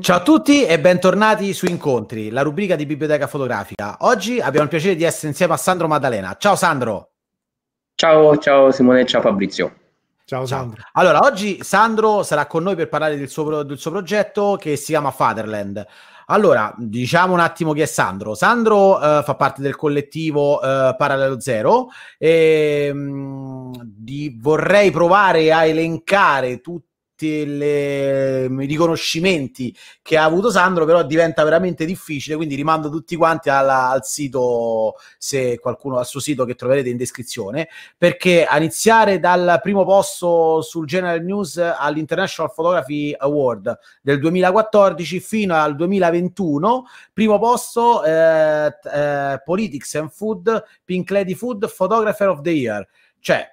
Ciao a tutti e bentornati su Incontri, la rubrica di Biblioteca Fotografica. Oggi abbiamo il piacere di essere insieme a Sandro Maddalena. Ciao Sandro. Ciao, ciao Simone, ciao Fabrizio. Ciao Sandro. Allora, oggi Sandro sarà con noi per parlare del suo, del suo progetto che si chiama Fatherland. Allora, diciamo un attimo chi è Sandro. Sandro uh, fa parte del collettivo uh, Parallelo Zero e um, di, vorrei provare a elencare tutti le, i riconoscimenti che ha avuto Sandro, però diventa veramente difficile, quindi rimando tutti quanti alla, al sito, se qualcuno al suo sito che troverete in descrizione, perché a iniziare dal primo posto sul General News all'International Photography Award del 2014 fino al 2021, primo posto eh, eh, Politics and Food, Pink Lady Food Photographer of the Year, cioè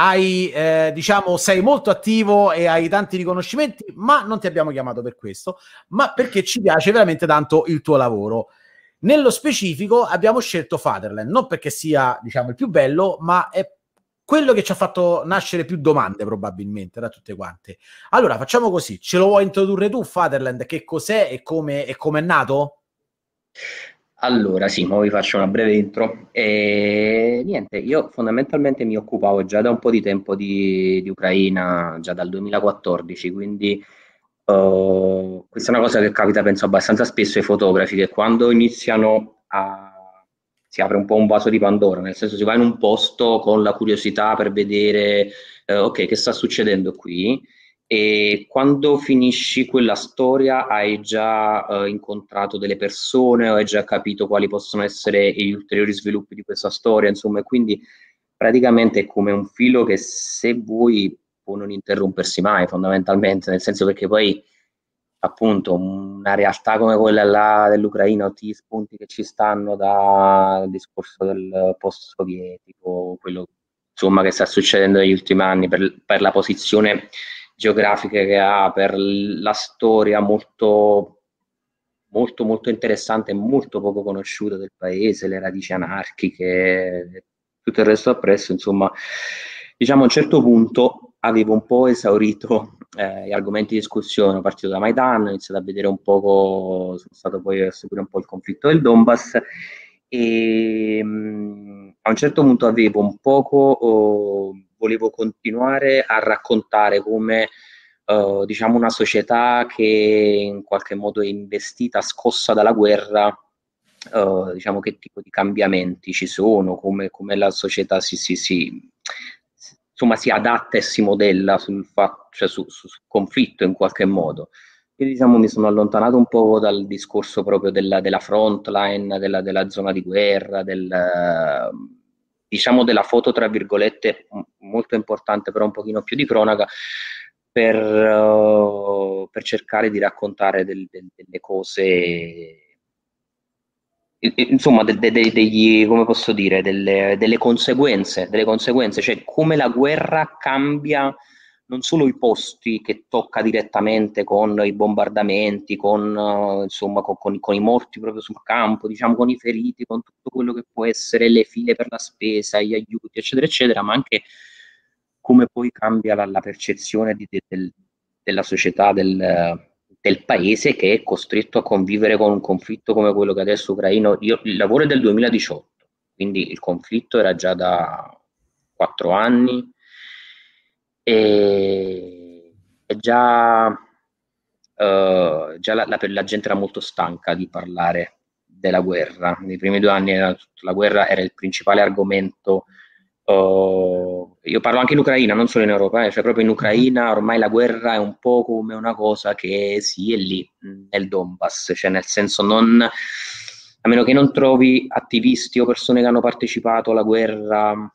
hai, eh, diciamo, sei molto attivo e hai tanti riconoscimenti, ma non ti abbiamo chiamato per questo, ma perché ci piace veramente tanto il tuo lavoro. Nello specifico abbiamo scelto Fatherland, non perché sia, diciamo, il più bello, ma è quello che ci ha fatto nascere più domande probabilmente da tutte quante. Allora, facciamo così, ce lo vuoi introdurre tu Fatherland, che cos'è e come è nato? Allora, sì, ora vi faccio una breve intro. E niente, io fondamentalmente mi occupavo già da un po' di tempo di, di Ucraina, già dal 2014, quindi uh, questa è una cosa che capita, penso, abbastanza spesso ai fotografi, che quando iniziano a... si apre un po' un vaso di Pandora, nel senso si va in un posto con la curiosità per vedere, uh, ok, che sta succedendo qui, e quando finisci quella storia hai già eh, incontrato delle persone o hai già capito quali possono essere gli ulteriori sviluppi di questa storia, insomma, quindi praticamente è come un filo che se vuoi può non interrompersi mai, fondamentalmente, nel senso perché poi appunto una realtà come quella là dell'Ucraina, tutti gli spunti che ci stanno dal discorso del post sovietico, quello insomma che sta succedendo negli ultimi anni per, per la posizione geografiche che ha, per la storia molto, molto, molto interessante e molto poco conosciuta del paese, le radici anarchiche, tutto il resto appresso, insomma, diciamo a un certo punto avevo un po' esaurito eh, gli argomenti di discussione, ho partito da Maidan, ho iniziato a vedere un poco, sono stato poi a seguire un po' il conflitto del Donbass e mh, mm, a un certo punto avevo un poco... Oh, volevo continuare a raccontare come uh, diciamo una società che in qualche modo è investita, scossa dalla guerra, uh, diciamo che tipo di cambiamenti ci sono, come, come la società si, si, si, insomma, si adatta e si modella sul, fatto, cioè su, su, sul conflitto in qualche modo. Io diciamo mi sono allontanato un po' dal discorso proprio della, della frontline, della, della, zona di guerra, del, diciamo della foto tra virgolette molto importante però un pochino più di cronaca per, uh, per cercare di raccontare del, del, delle cose insomma de, de, de, degli come posso dire delle, delle conseguenze delle conseguenze. Cioè come la guerra cambia non solo i posti che tocca direttamente con i bombardamenti, con, uh, insomma, con, con, con, i morti proprio sul campo, diciamo, con i feriti, con tutto quello che può essere le file per la spesa, gli aiuti, eccetera, eccetera, ma anche come poi cambia la, la percezione di, de, del, della società, del, del, paese che è costretto a convivere con un conflitto come quello che adesso ucraino. Io, il lavoro è del 2018, quindi il conflitto era già da quattro anni e, e già, uh, già la, la, la, gente era molto stanca di parlare della guerra. Nei primi due anni era, la guerra era il principale argomento. Uh, io parlo anche in Ucraina, non solo in Europa, eh, cioè proprio in Ucraina ormai la guerra è un po' come una cosa che sì, è lì, nel Donbass, cioè nel senso non, a meno che non trovi attivisti o persone che hanno partecipato alla guerra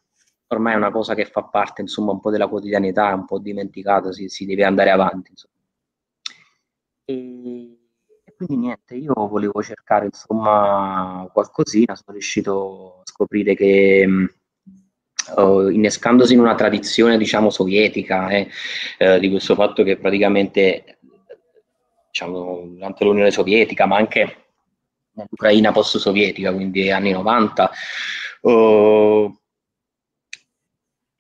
ormai è una cosa che fa parte insomma un po' della quotidianità, è un po' dimenticato, si, si deve andare avanti. Insomma. E, e, quindi niente, io volevo cercare insomma qualcosina, sono riuscito a scoprire che uh, innescandosi in una tradizione diciamo sovietica eh, eh, di questo fatto che praticamente diciamo durante l'Unione Sovietica ma anche nell'Ucraina post-sovietica, quindi anni 90, uh,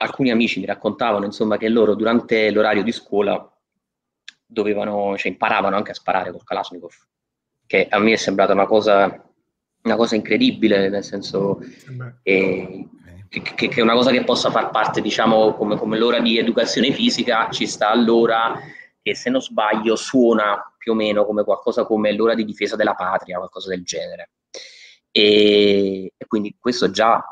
alcuni amici mi raccontavano insomma che loro durante l'orario di scuola dovevano, cioè imparavano anche a sparare col Kalashnikov, che a me è sembrata una cosa, una cosa incredibile, nel senso eh, che, che, è una cosa che possa far parte, diciamo, come, come l'ora di educazione fisica, ci sta allora che se non sbaglio suona più o meno come qualcosa come l'ora di difesa della patria, qualcosa del genere. E, e quindi questo già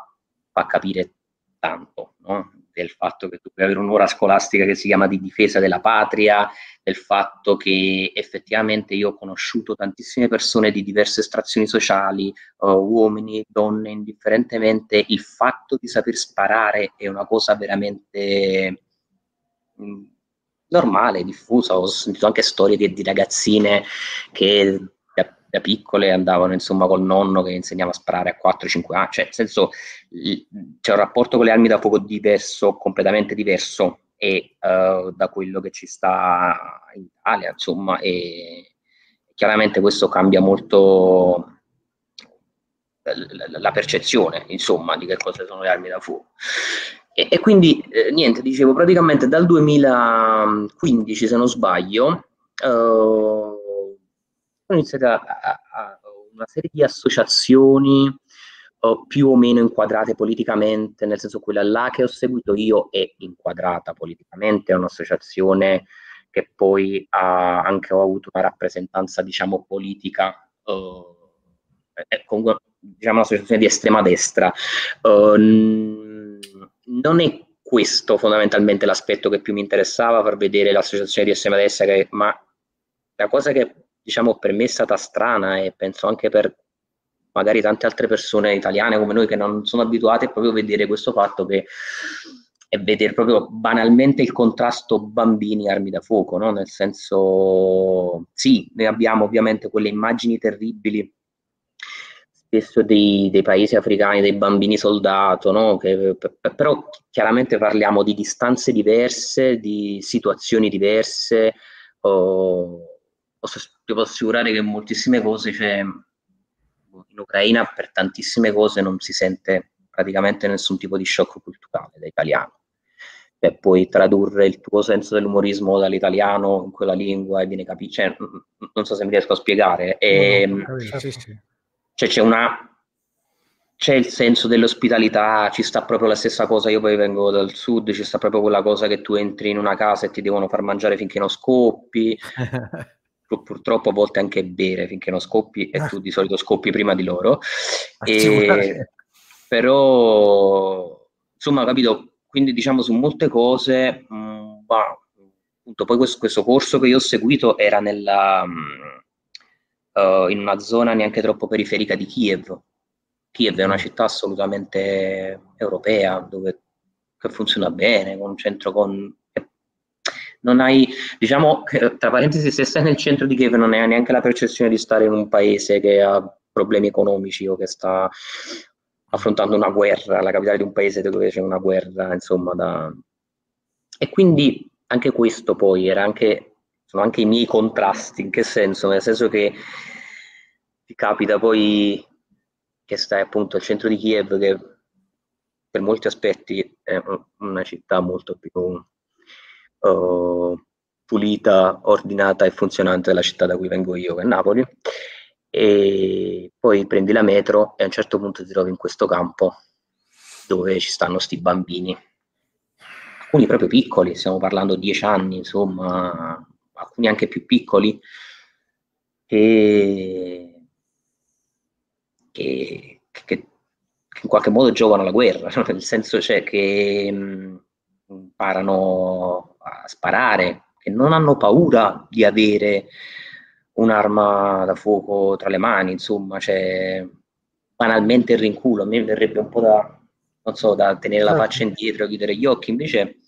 fa capire tanto no? Del fatto che tu puoi avere un'ora scolastica che si chiama di difesa della patria, del fatto che effettivamente io ho conosciuto tantissime persone di diverse estrazioni sociali, uh, uomini, donne, indifferentemente, il fatto di saper sparare è una cosa veramente mh, mm, normale, diffusa. Ho sentito anche storie di, di ragazzine che da piccole andavano insomma col nonno che insegnava a sparare a 4-5 anni, cioè nel senso c'è un rapporto con le armi da fuoco diverso, completamente diverso e uh, da quello che ci sta in Italia, insomma, e chiaramente questo cambia molto la, la percezione, insomma, di che cosa sono le armi da fuoco. E, e quindi, eh, niente, dicevo, praticamente dal 2015, se non sbaglio, uh, sono iniziate a, a, a una serie di associazioni uh, più o meno inquadrate politicamente, nel senso quella là che ho seguito io è inquadrata politicamente, è un'associazione che poi ha anche ho avuto una rappresentanza, diciamo, politica, uh, è diciamo un'associazione di estrema destra. Uh, non è questo fondamentalmente l'aspetto che più mi interessava, far vedere l'associazione di estrema destra, che, ma la cosa che diciamo, per me è stata strana e penso anche per magari tante altre persone italiane come noi che non sono abituate a proprio vedere questo fatto che è vedere proprio banalmente il contrasto bambini-armi da fuoco, no? nel senso sì, noi abbiamo ovviamente quelle immagini terribili spesso dei, dei paesi africani, dei bambini soldato, no? che, però chiaramente parliamo di distanze diverse, di situazioni diverse, oh, posso, ti posso assicurare che moltissime cose, cioè, in Ucraina per tantissime cose non si sente praticamente nessun tipo di shock culturale da italiano. Cioè, puoi tradurre il tuo senso dell'umorismo dall'italiano in quella lingua e viene capito. Cioè, non so se mi riesco a spiegare. E, no, no, sì, sì. Cioè, c'è una c'è il senso dell'ospitalità, ci sta proprio la stessa cosa, io poi vengo dal sud, ci sta proprio quella cosa che tu entri in una casa e ti devono far mangiare finché non scoppi, purtroppo a volte anche bere finché non scoppi e tu di solito scoppi prima di loro. E, però, insomma, capito, quindi diciamo su molte cose, mh, mm, bah, appunto, poi questo, questo, corso che io ho seguito era nella, mh, uh, in una zona neanche troppo periferica di Kiev. Kiev è una città assolutamente europea dove che funziona bene, con un centro con non hai, diciamo, tra parentesi, se stai nel centro di Kiev non hai neanche la percezione di stare in un paese che ha problemi economici o che sta affrontando una guerra, la capitale di un paese dove c'è una guerra, insomma, da... e quindi anche questo poi era anche, sono anche i miei contrasti, in che senso? Nel senso che ti capita poi che stai appunto al centro di Kiev, che per molti aspetti è una città molto più uh, pulita, ordinata e funzionante della città da cui vengo io, che è Napoli, e poi prendi la metro e a un certo punto ti trovi in questo campo dove ci stanno sti bambini, alcuni proprio piccoli, stiamo parlando di 10 anni, insomma, alcuni anche più piccoli, che, che, che, in qualche modo giovano alla guerra, nel senso cioè che mh, imparano a sparare, che non hanno paura di avere un'arma da fuoco tra le mani, insomma, cioè, banalmente il rinculo, a me verrebbe un po' da, non so, da tenere la certo. faccia indietro, chiudere gli occhi, invece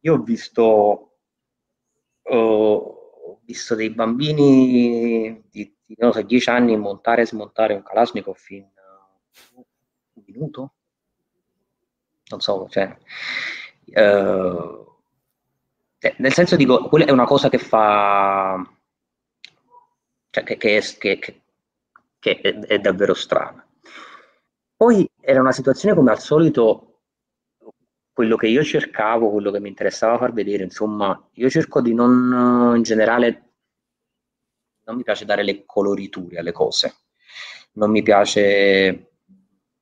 io ho visto, ho visto dei bambini di, di non so, 10 anni montare e smontare un Kalashnikov in un minuto, non so, cioè, uh, cioè, nel senso dico, quella è una cosa che fa, cioè che, che, che, che è, è, davvero strana. Poi era una situazione come al solito quello che io cercavo, quello che mi interessava far vedere, insomma, io cerco di non, in generale, non mi piace dare le coloriture alle cose, non mi piace,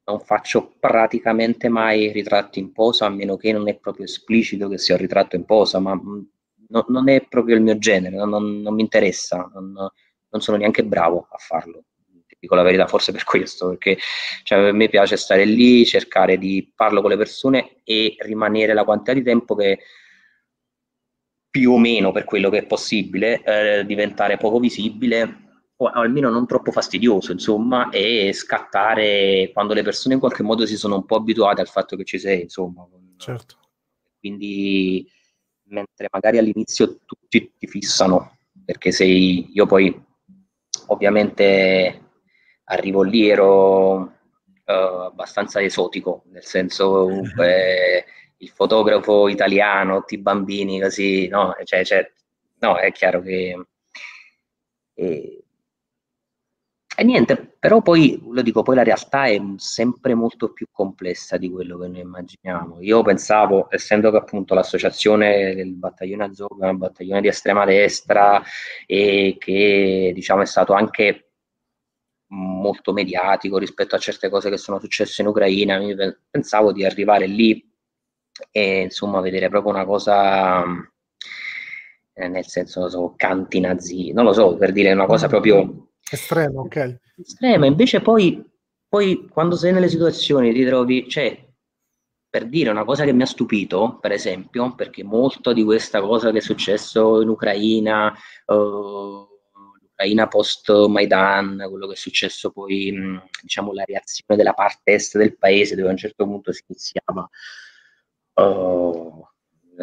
non faccio praticamente mai ritratti in posa, a meno che non è proprio esplicito che sia un ritratto in posa, ma mm, no, non è proprio il mio genere, non, non, non mi interessa, non, non sono neanche bravo a farlo. Dico la verità, forse per questo, perché cioè, a me piace stare lì, cercare di parlo con le persone e rimanere la quantità di tempo che più o meno per quello che è possibile, eh, diventare poco visibile o almeno non troppo fastidioso, insomma, e scattare quando le persone in qualche modo si sono un po' abituate al fatto che ci sei, insomma. Certo. Quindi, mentre magari all'inizio tutti ti fissano, perché sei, io poi ovviamente arrivo lì ero uh, abbastanza esotico, nel senso comunque il fotografo italiano, tutti i bambini così, no, cioè, cioè, no è chiaro che... E, e niente, però poi, lo dico, poi la realtà è sempre molto più complessa di quello che noi immaginiamo. Io pensavo, essendo che appunto l'associazione del battaglione azzurro è un battaglione di estrema destra e che diciamo è stato anche molto mediatico rispetto a certe cose che sono successe in Ucraina. Mi pensavo di arrivare lì e insomma vedere proprio una cosa eh, nel senso so, canti nazi, non lo so, per dire una cosa proprio estrema, ok. Estrema, invece poi, poi quando sei nelle situazioni ti trovi, cioè per dire una cosa che mi ha stupito, per esempio, perché molto di questa cosa che è successo in Ucraina, uh, l'Ucraina post Maidan, quello che è successo poi, diciamo, la reazione della parte est del paese, dove a un certo punto si iniziava, uh,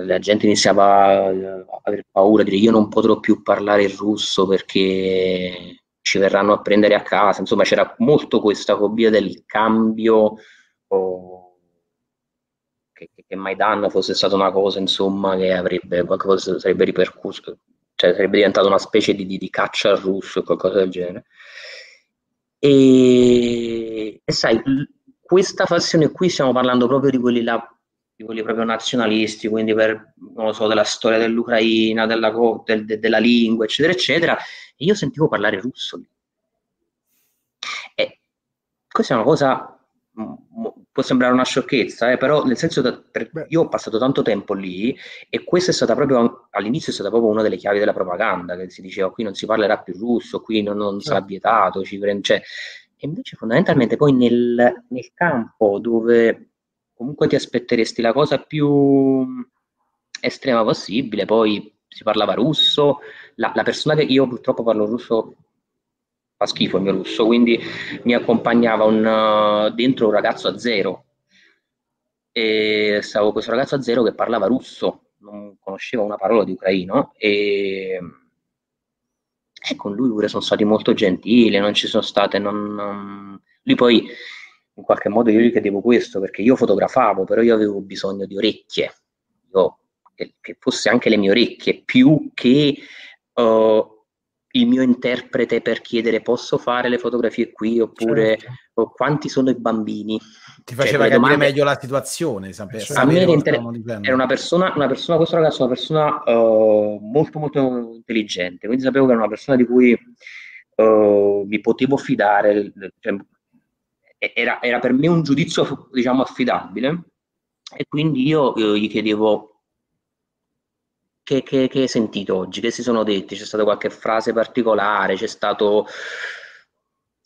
la gente iniziava a avere paura, a dire io non potrò più parlare il russo perché ci verranno a prendere a casa, insomma c'era molto questa fobia del cambio. Oh, che, che Maidan fosse stata una cosa insomma che avrebbe qualcosa sarebbe ripercusso cioè sarebbe diventato una specie di, di, di caccia al russo o qualcosa del genere. E, e, sai, questa fazione qui stiamo parlando proprio di quelli là, di quelli proprio nazionalisti, quindi per, non lo so, della storia dell'Ucraina, della, del, de, della lingua, eccetera, eccetera, e io sentivo parlare russo. E questa è una cosa può sembrare una sciocchezza, eh, però nel senso che io ho passato tanto tempo lì e questa è stata proprio all'inizio è stata proprio una delle chiavi della propaganda, che si diceva qui non si parlerà più russo, qui non, non sarà vietato, ci prende, cioè, e invece fondamentalmente poi nel, nel, campo dove comunque ti aspetteresti la cosa più estrema possibile, poi si parlava russo, la, la persona che io purtroppo parlo russo fa schifo il mio russo, quindi mi accompagnava un, uh, dentro un ragazzo a zero. E stavo questo ragazzo a zero che parlava russo, non conosceva una parola di ucraino e, e con lui pure sono stati molto gentili, non ci sono state, non, non... lui poi in qualche modo io gli chiedevo questo perché io fotografavo, però io avevo bisogno di orecchie, io, che, che fosse anche le mie orecchie, più che uh, il mio interprete per chiedere posso fare le fotografie qui oppure certo. quanti sono i bambini. Ti faceva cioè, capire domande... meglio la situazione, sapere, cioè, a me era, inter... era, una persona, una persona, questo ragazzo una persona uh, molto molto intelligente, quindi sapevo che era una persona di cui uh, mi potevo fidare, cioè, era, era, per me un giudizio diciamo affidabile e quindi io, io gli chiedevo che, che, che, hai sentito oggi? Che si sono detti? C'è stata qualche frase particolare? C'è stato,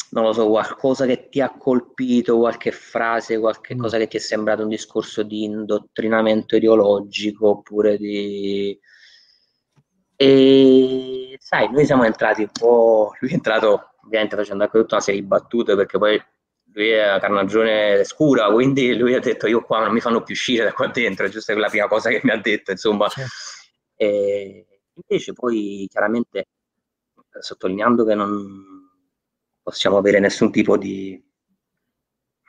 non lo so, qualcosa che ti ha colpito, qualche frase, qualche mm. cosa che ti è sembrato un discorso di indottrinamento ideologico oppure di... E sai, noi siamo entrati un po'... Lui è entrato ovviamente facendo anche tutta una serie di battute perché poi lui è a carnagione scura, quindi lui ha detto io qua non mi fanno più uscire da qua dentro, è giusto quella prima cosa che mi ha detto, insomma. Sì e invece poi chiaramente sottolineando che non possiamo avere nessun tipo di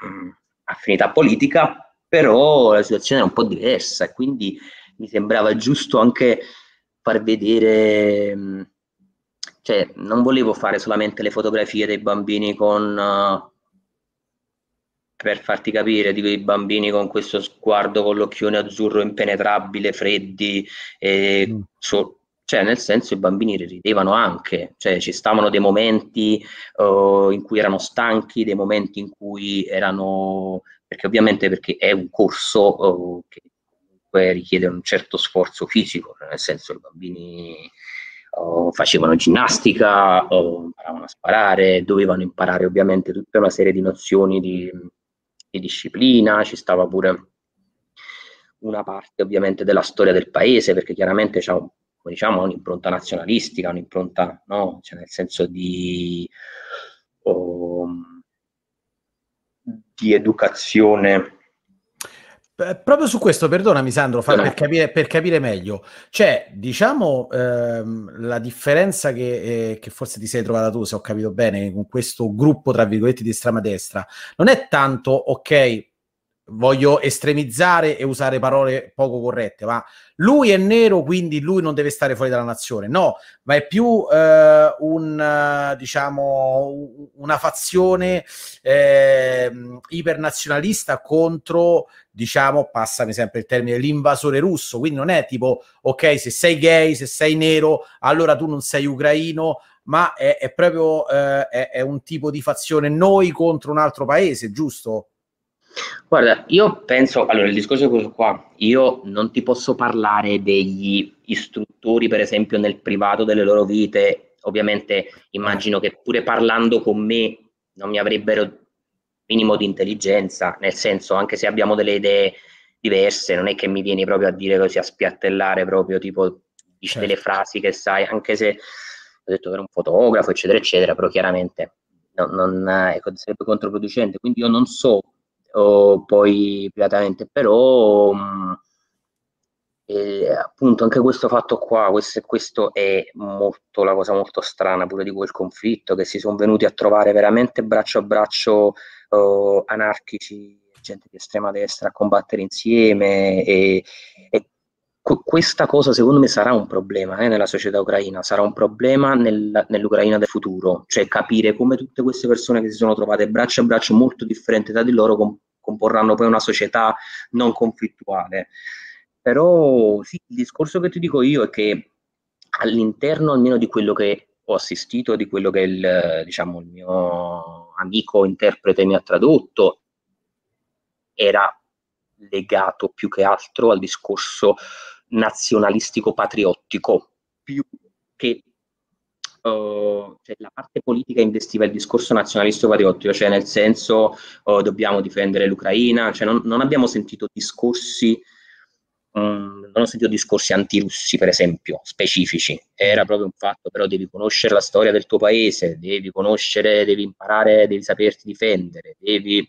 mh, mm, affinità politica, però la situazione è un po' diversa e quindi mi sembrava giusto anche far vedere, mh, mm, cioè non volevo fare solamente le fotografie dei bambini con uh, per farti capire di quei bambini con questo sguardo con l'occhione azzurro impenetrabile, freddi, e mm. so, cioè nel senso i bambini ridevano anche, cioè ci stavano dei momenti uh, in cui erano stanchi, dei momenti in cui erano, perché ovviamente perché è un corso uh, che richiede un certo sforzo fisico, nel senso i bambini uh, facevano ginnastica, imparavano a sparare, dovevano imparare ovviamente tutta una serie di nozioni di di disciplina, ci stava pure una parte ovviamente della storia del paese, perché chiaramente c'è un, diciamo, un'impronta nazionalistica, un'impronta, no? Cioè nel senso di, oh, di educazione Proprio su questo, perdonami Sandro, fa, per, capire, per, capire, meglio, cioè diciamo ehm, la differenza che, eh, che, forse ti sei trovata tu, se ho capito bene, con questo gruppo tra virgolette di estrema destra, non è tanto ok, voglio estremizzare e usare parole poco corrette, ma lui è nero, quindi lui non deve stare fuori dalla nazione. No, ma è più eh, un, diciamo, una fazione eh, ipernazionalista contro, diciamo, passami sempre il termine, l'invasore russo. Quindi non è tipo, ok, se sei gay, se sei nero, allora tu non sei ucraino, ma è, è proprio eh, è, è un tipo di fazione noi contro un altro paese, giusto? Guarda, io penso, allora il discorso è questo qua, io non ti posso parlare degli istruttori, per esempio, nel privato delle loro vite, ovviamente immagino che pure parlando con me non mi avrebbero minimo di intelligenza, nel senso, anche se abbiamo delle idee diverse, non è che mi vieni proprio a dire così, a spiattellare proprio, tipo, dici certo. delle frasi che sai, anche se ho detto che era un fotografo, eccetera, eccetera, però chiaramente non, non, ecco, sarebbe controproducente, quindi io non so o poi privatamente, però mh, e appunto anche questo fatto qua, questo, questo, è molto la cosa molto strana pure di quel conflitto, che si sono venuti a trovare veramente braccio a braccio uh, anarchici, gente di estrema destra a combattere insieme e, e questa cosa secondo me sarà un problema eh, nella società ucraina, sarà un problema nel, nell'Ucraina del futuro, cioè capire come tutte queste persone che si sono trovate braccio a braccio molto differenti da di loro com- comporranno poi una società non conflittuale. Però sì, il discorso che ti dico io è che all'interno almeno di quello che ho assistito, di quello che il, diciamo, il mio amico interprete mi ha tradotto, era legato più che altro al discorso nazionalistico patriottico, più che uh, cioè la parte politica investiva il discorso nazionalistico patriottico, cioè nel senso uh, dobbiamo difendere l'Ucraina, cioè non, non abbiamo sentito discorsi Um, non ho sentito discorsi antirussi, per esempio, specifici. Era proprio un fatto, però devi conoscere la storia del tuo paese, devi conoscere, devi imparare, devi saperti difendere, devi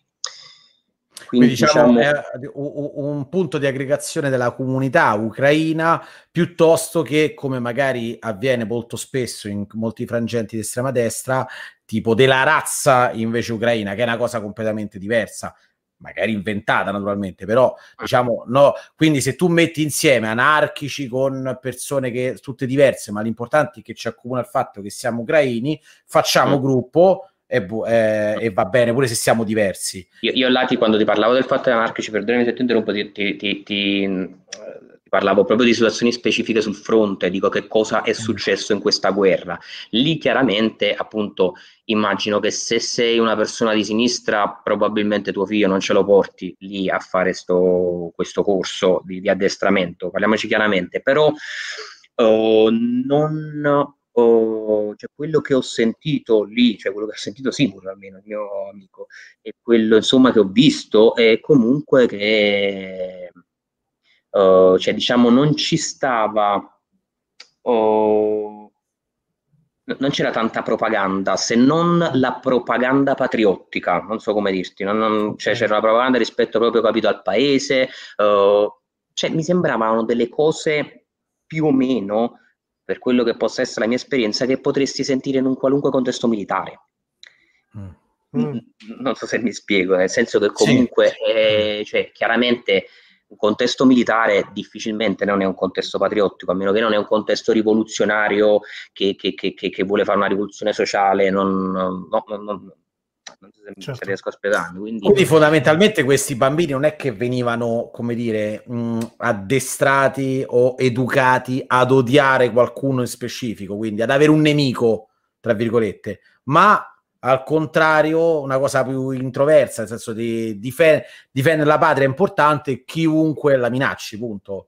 quindi, Quindi diciamo, diciamo... è un punto di aggregazione della comunità ucraina piuttosto che come magari avviene molto spesso in molti frangenti di estrema destra, tipo della razza invece ucraina, che è una cosa completamente diversa magari inventata naturalmente, però diciamo no, quindi se tu metti insieme anarchici con persone che tutte diverse, ma l'importante è che ci accomuna il fatto che siamo ucraini, facciamo mm. gruppo, e, bu- eh, e, va bene pure se siamo diversi. Io, io Lati, quando ti parlavo del fatto dei anarchici, perdonami se ti interrompo, ti, ti, ti, ti, parlavo proprio di situazioni specifiche sul fronte, dico che cosa è successo in questa guerra. Lì chiaramente, appunto, immagino che se sei una persona di sinistra, probabilmente tuo figlio non ce lo porti lì a fare sto, questo corso di, di addestramento, parliamoci chiaramente, però uh, non oh, cioè quello che ho sentito lì, cioè quello che ha sentito Seymour almeno, il mio amico, e quello insomma che ho visto è comunque che, uh, cioè diciamo, non ci stava, oh, non c'era tanta propaganda, se non la propaganda patriottica, non so come dirti, non, non, cioè, c'era una propaganda rispetto proprio capito al paese, uh, cioè mi sembravano delle cose più o meno per quello che possa essere la mia esperienza, che potresti sentire in un qualunque contesto militare. Mm. Mm. Non so se mi spiego, nel senso che comunque, sì. è, cioè, chiaramente un contesto militare difficilmente non è un contesto patriottico, a meno che non è un contesto rivoluzionario che, che, che, che vuole fare una rivoluzione sociale, non, no, no, no, non so se, certo. riesco a spiegarmi. Quindi... quindi... fondamentalmente questi bambini non è che venivano, come dire, mh, addestrati o educati ad odiare qualcuno in specifico, quindi ad avere un nemico, tra virgolette, ma al contrario una cosa più introversa, nel senso di difendere, difendere la patria è importante chiunque la minacci, punto.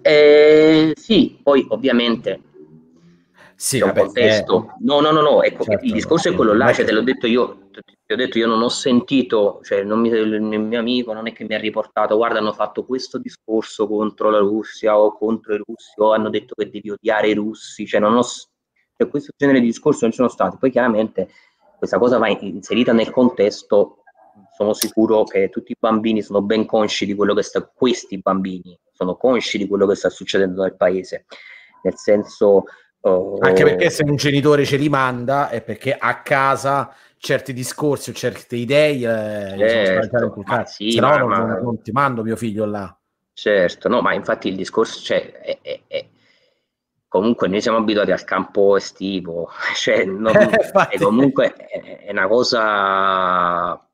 Eh, sì, poi ovviamente sì, c'è un contesto. Eh, no, no, no, no, ecco, certo, il discorso è quello là, cioè, te l'ho detto io, ti ho detto io non ho sentito, cioè non mi, il mio amico non è che mi ha riportato, guarda hanno fatto questo discorso contro la Russia o contro i russi o hanno detto che devi odiare i russi, cioè non ho, cioè, questo genere di discorso non ci sono stati, poi chiaramente questa cosa va inserita nel contesto, sono sicuro che tutti i bambini sono ben consci di quello che sta, questi bambini sono consci di quello che sta succedendo nel paese, nel senso Oh. Anche perché se un genitore ce li manda è perché a casa certi discorsi o certe idee eh, certo, ma sì, se no non, ma... non, ti mando mio figlio là. Certo, no, ma infatti il discorso cioè, è, è, è... comunque noi siamo abituati al campo estivo, cioè, non, eh, comunque è, una cosa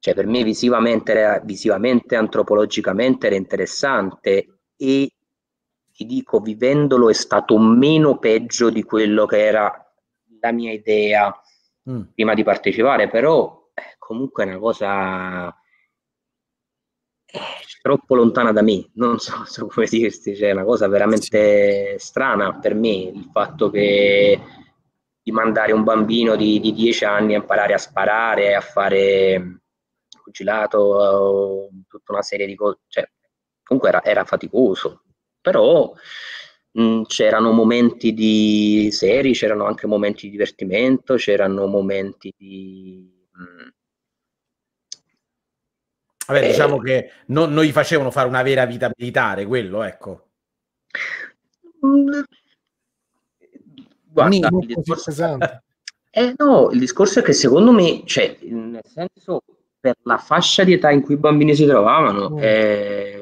cioè per me visivamente, visivamente, antropologicamente era interessante e ti dico, vivendolo è stato meno peggio di quello che era la mia idea mm. prima di partecipare, però eh, comunque è una cosa eh, troppo lontana da me, non so, so come dirti, cioè è una cosa veramente strana per me il fatto che di mandare un bambino di, di 10 anni a imparare a sparare, a fare fucilato, tutta una serie di cose, cioè, comunque era, era faticoso, però mh, c'erano momenti di seri, c'erano anche momenti di divertimento, c'erano momenti di... Mh, Vabbè, eh, diciamo che non, non, gli facevano fare una vera vita militare, quello, ecco. Guarda, il discorso, eh, no, il discorso è che secondo me, cioè, nel senso, per la fascia di età in cui i bambini si trovavano, mm. eh,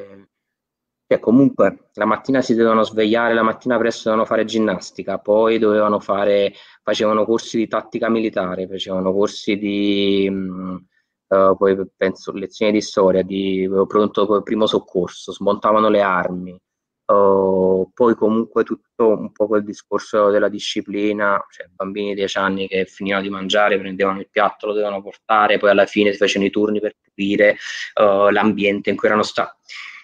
cioè comunque la mattina si dovevano svegliare, la mattina presto dovevano fare ginnastica, poi dovevano fare, facevano corsi di tattica militare, facevano corsi di, mh, uh, poi penso, lezioni di storia, di pronto primo soccorso, smontavano le armi, uh, poi comunque tutto un po' quel discorso della disciplina, cioè bambini di 10 anni che finivano di mangiare, prendevano il piatto, lo dovevano portare, poi alla fine si facevano i turni per capire uh, l'ambiente in cui erano stati eh,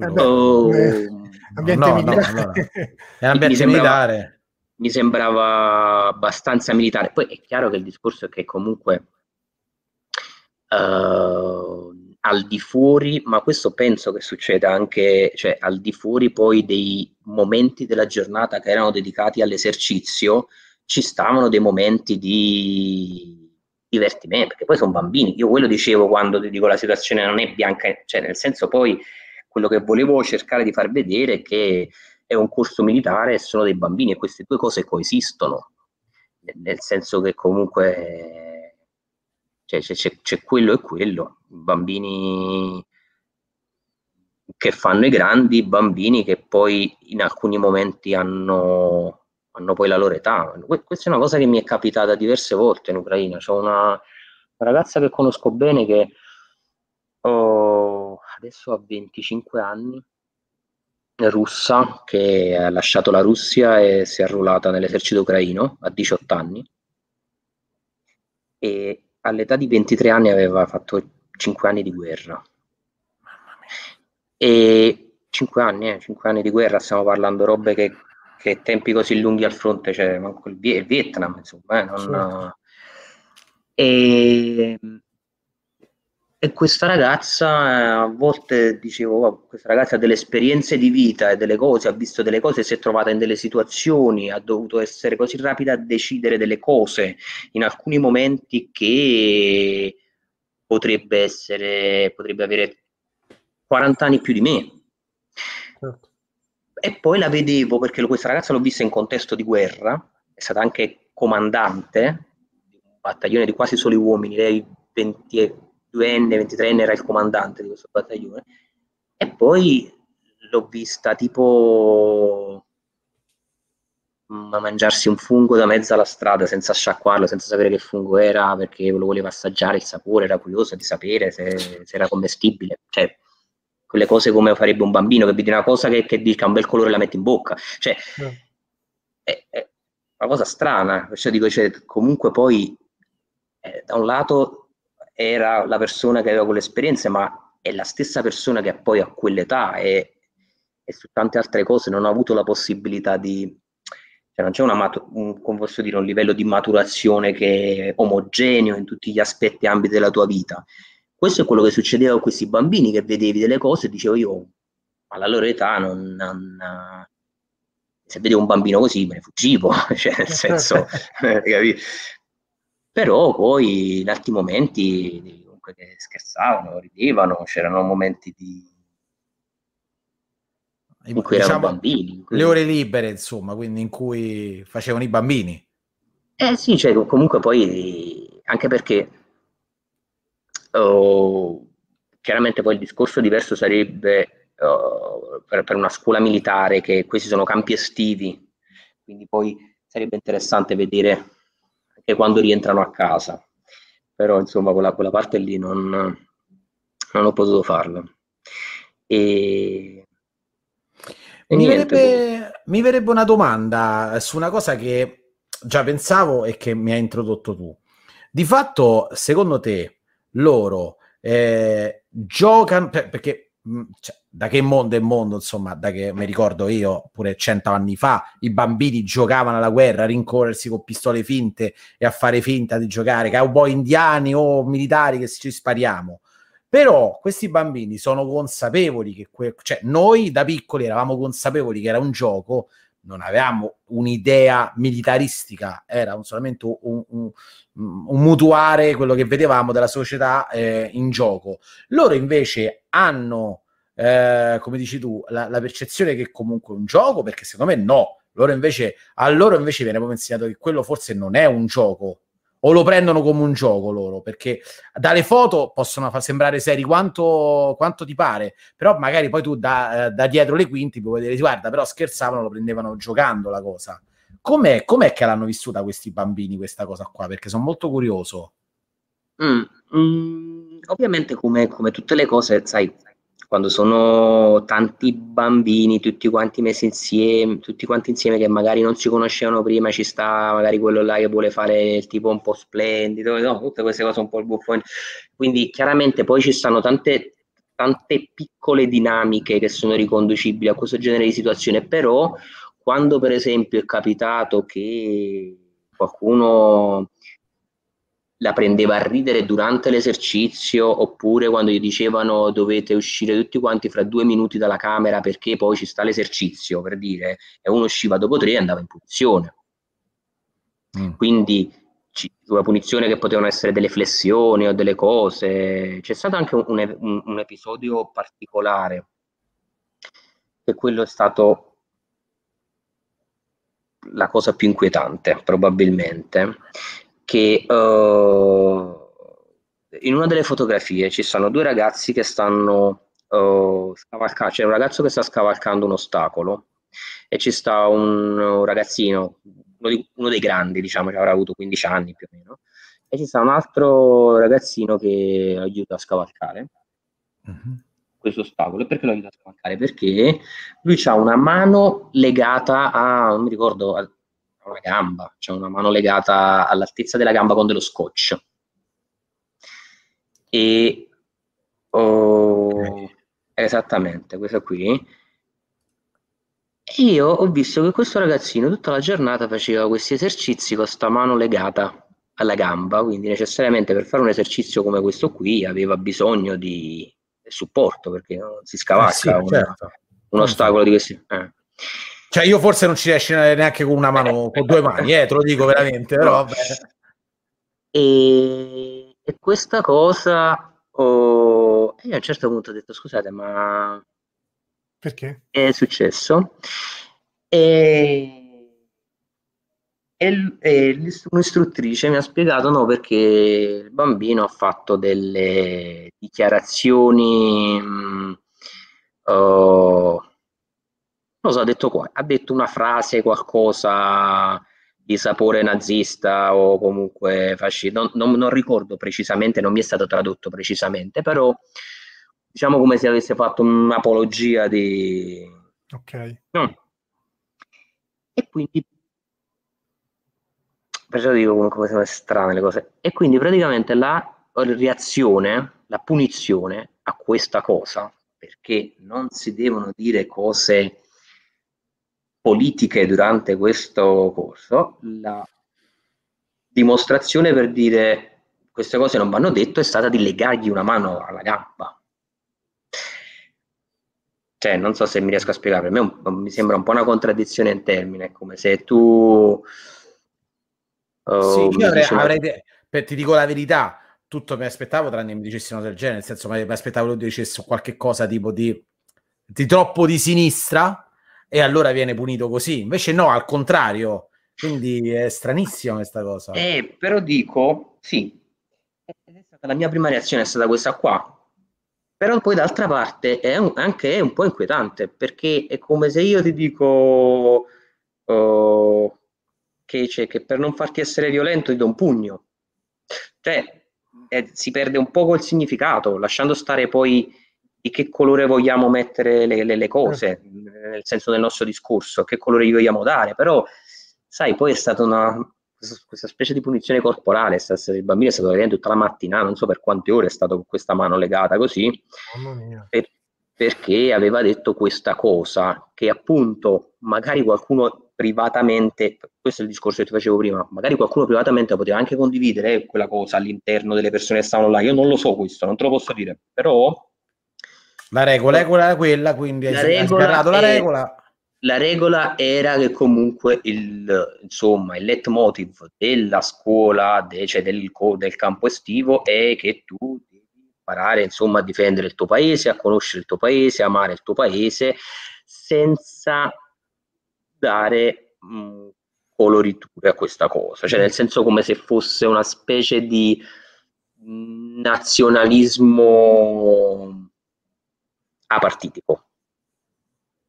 allora, oh, eh, ambiente no, militare. No, allora. È ambiente mi sembrava, militare. Mi sembrava abbastanza militare. Poi è chiaro che il discorso è che comunque uh, al di fuori, ma questo penso che succeda anche, cioè al di fuori poi dei momenti della giornata che erano dedicati all'esercizio, ci stavano dei momenti di divertimento, perché poi sono bambini. Io quello dicevo quando ti dico la situazione non è bianca, cioè nel senso poi quello che volevo cercare di far vedere è che è un corso militare e sono dei bambini e queste due cose coesistono, nel senso che comunque cioè, c'è, c'è, quello e quello, bambini che fanno i grandi, bambini che poi in alcuni momenti hanno, hanno poi la loro età. Questa è una cosa che mi è capitata diverse volte in Ucraina. C'è una, ragazza che conosco bene che oh, adesso ha 25 anni, russa, che ha lasciato la Russia e si è arruolata nell'esercito ucraino a 18 anni e all'età di 23 anni aveva fatto 5 anni di guerra. E 5 anni, eh, 5 anni di guerra, stiamo parlando robe che, che tempi così lunghi al fronte, cioè manco il, Vietnam, insomma, eh, non, certo. e e questa ragazza, eh, a volte dicevo, oh, questa ragazza ha delle esperienze di vita e delle cose, ha visto delle cose, si è trovata in delle situazioni, ha dovuto essere così rapida a decidere delle cose in alcuni momenti che potrebbe essere, potrebbe avere 40 anni più di me. Certo. E poi la vedevo perché questa ragazza l'ho vista in contesto di guerra, è stata anche comandante di un battaglione di quasi soli uomini, lei 20 22enne, 23enne era il comandante di questo battaglione e poi l'ho vista tipo mm, a mangiarsi un fungo da mezzo alla strada senza sciacquarlo, senza sapere che fungo era, perché lo voleva assaggiare il sapore, era curioso di sapere se, se era commestibile. Cioè, quelle cose come farebbe un bambino che vede una cosa che, che dica un bel colore e la mette in bocca. Cioè, mm. è, è, una cosa strana. Perciò dico, cioè, comunque poi, eh, da un lato era la persona che aveva quell'esperienza, ma è la stessa persona che poi a quell'età e, e su tante altre cose non ha avuto la possibilità di... Cioè non c'è una un, dire, un livello di maturazione che è omogeneo in tutti gli aspetti e ambiti della tua vita. Questo è quello che succedeva a questi bambini che vedevi delle cose e dicevo io, alla loro età non, non se vedevo un bambino così me ne fuggivo, cioè nel senso, eh, però poi in altri momenti comunque che scherzavano, ridevano, c'erano momenti di in cui diciamo, erano bambini. Cui... Le ore libere, insomma, quindi in cui facevano i bambini. Eh sì, cioè, comunque poi, anche perché oh, chiaramente poi il discorso diverso sarebbe oh, per, per, una scuola militare che questi sono campi estivi, quindi poi sarebbe interessante vedere anche quando rientrano a casa, però insomma quella, quella parte lì non, non ho potuto farlo. E, e mi, verrebbe, mi verrebbe una domanda su una cosa che già pensavo e che mi hai introdotto tu. Di fatto, secondo te, loro eh, giocano per, perché cioè, da che mondo è mondo, insomma, da che mi ricordo io, pure cento anni fa, i bambini giocavano alla guerra a rincorrersi con pistole finte e a fare finta di giocare, cowboy indiani o militari che ci spariamo. Però questi bambini sono consapevoli che, que- cioè noi da piccoli eravamo consapevoli che era un gioco, non avevamo un'idea militaristica, era un, solamente un, un, un, mutuare quello che vedevamo della società eh, in gioco. Loro invece hanno, eh, come dici tu, la, la, percezione che comunque è un gioco, perché secondo me no. Loro invece, a loro invece viene proprio insegnato che quello forse non è un gioco, o lo prendono come un gioco loro, perché dalle foto possono far sembrare seri quanto, quanto ti pare, però magari poi tu da, da dietro le quinti puoi vedere, guarda, però scherzavano, lo prendevano giocando la cosa. Com'è, com'è che l'hanno vissuta questi bambini questa cosa qua? Perché sono molto curioso. Mm, mm, ovviamente come, come tutte le cose, sai, quando sono tanti bambini, tutti quanti messi insieme, tutti quanti insieme che magari non si conoscevano prima, ci sta magari quello là che vuole fare il tipo un po' splendido, no? tutte queste cose un po' il buffone. Quindi chiaramente poi ci stanno tante, tante piccole dinamiche che sono riconducibili a questo genere di situazione, però quando per esempio è capitato che qualcuno la prendeva a ridere durante l'esercizio oppure quando gli dicevano dovete uscire tutti quanti fra due minuti dalla camera perché poi ci sta l'esercizio per dire e uno usciva dopo tre e andava in punizione mm. quindi una punizione che potevano essere delle flessioni o delle cose c'è stato anche un, un, un episodio particolare che quello è stato la cosa più inquietante probabilmente che uh, in una delle fotografie ci sono due ragazzi che stanno uh, scavalcando, c'è un ragazzo che sta scavalcando un ostacolo e ci sta un, un ragazzino, uno, di, uno, dei grandi, diciamo, che avrà avuto 15 anni più o meno, e ci sta un altro ragazzino che aiuta a scavalcare. Uh-huh questo ostacolo. E perché lo aiuta a scavalcare? Perché lui ha una mano legata a, non mi ricordo, una gamba, c'è una mano legata all'altezza della gamba con dello scotch. E oh, esattamente, questo qui. E io ho visto che questo ragazzino tutta la giornata faceva questi esercizi con sta mano legata alla gamba, quindi necessariamente per fare un esercizio come questo qui aveva bisogno di supporto perché non si scavalca eh sì, certo. un ostacolo di questi. Eh. Cioè, io forse non ci riesci neanche con una mano, con due mani, eh, te lo dico veramente, però vabbè. E, e questa cosa, oh, io a un certo punto ho detto, scusate, ma... Perché? È successo. E, e, e un'istruttrice mi ha spiegato no, perché il bambino ha fatto delle dichiarazioni... Mh, oh, non so, ha detto qua, ha detto una frase, qualcosa di sapore nazista o comunque fascista, non, non, non, ricordo precisamente, non mi è stato tradotto precisamente, però diciamo come se avesse fatto un'apologia di... Ok. No. E quindi perciò dico comunque sono strane le cose. E quindi praticamente la reazione, la punizione a questa cosa, perché non si devono dire cose politiche durante questo corso, la dimostrazione per dire queste cose non vanno dette è stata di legargli una mano alla gamba. Cioè, non so se mi riesco a spiegare, per me un, mi sembra un po' una contraddizione in termini, è come se tu... Uh, sì, io avrei, avrei de- per, ti dico la verità, tutto mi aspettavo tranne mi dicessero del genere, nel senso mi aspettavo che dicesse qualche cosa tipo di, di troppo di sinistra, e allora viene punito così. Invece no, al contrario. Quindi è stranissima questa cosa. Eh, però dico, sì, la mia prima reazione è stata questa qua. Però poi d'altra parte è un, anche è un po' inquietante perché è come se io ti dico oh, che, che, per non farti essere violento ti do un pugno. Cioè, eh, si perde un po' col significato, lasciando stare poi di che colore vogliamo mettere le, le, le cose, certo. nel senso del nostro discorso, che colore gli vogliamo dare, però sai, poi è stata una, questa specie di punizione corporale, il bambino è stato vedendo tutta la mattina, non so per quante ore è stato con questa mano legata così, per, perché aveva detto questa cosa, che appunto magari qualcuno privatamente, questo è il discorso che ti facevo prima, magari qualcuno privatamente poteva anche condividere quella cosa all'interno delle persone che stavano là, io non lo so questo, non te lo posso dire, però la regola è quella, quindi la hai sgarrato la regola. La regola era che comunque il, insomma, il leitmotiv della scuola, de, cioè del, del, campo estivo, è che tu devi imparare insomma, a difendere il tuo paese, a conoscere il tuo paese, a amare il tuo paese, senza dare mh, coloriture a questa cosa, cioè nel senso come se fosse una specie di nazionalismo apartitico.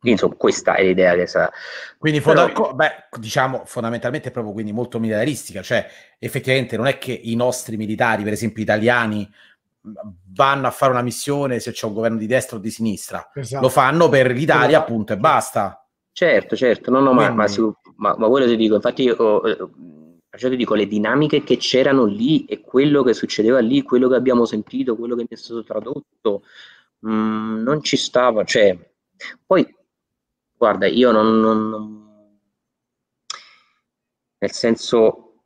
Insomma, questa è l'idea che sarà. Quindi, fonda- Però... beh, diciamo fondamentalmente è proprio quindi molto militaristica, cioè effettivamente non è che i nostri militari, per esempio italiani, vanno a fare una missione se c'è un governo di destra o di sinistra, esatto. lo fanno per l'Italia, esatto. appunto, e basta. Certo, certo, no, no, Quindi... ma, ma, ma, ma quello ti dico, infatti io, eh, perciò ti dico, le dinamiche che c'erano lì e quello che succedeva lì, quello che abbiamo sentito, quello che mi è stato tradotto, Mm, non ci stava, cioè, poi, guarda, io non, non, non, nel senso,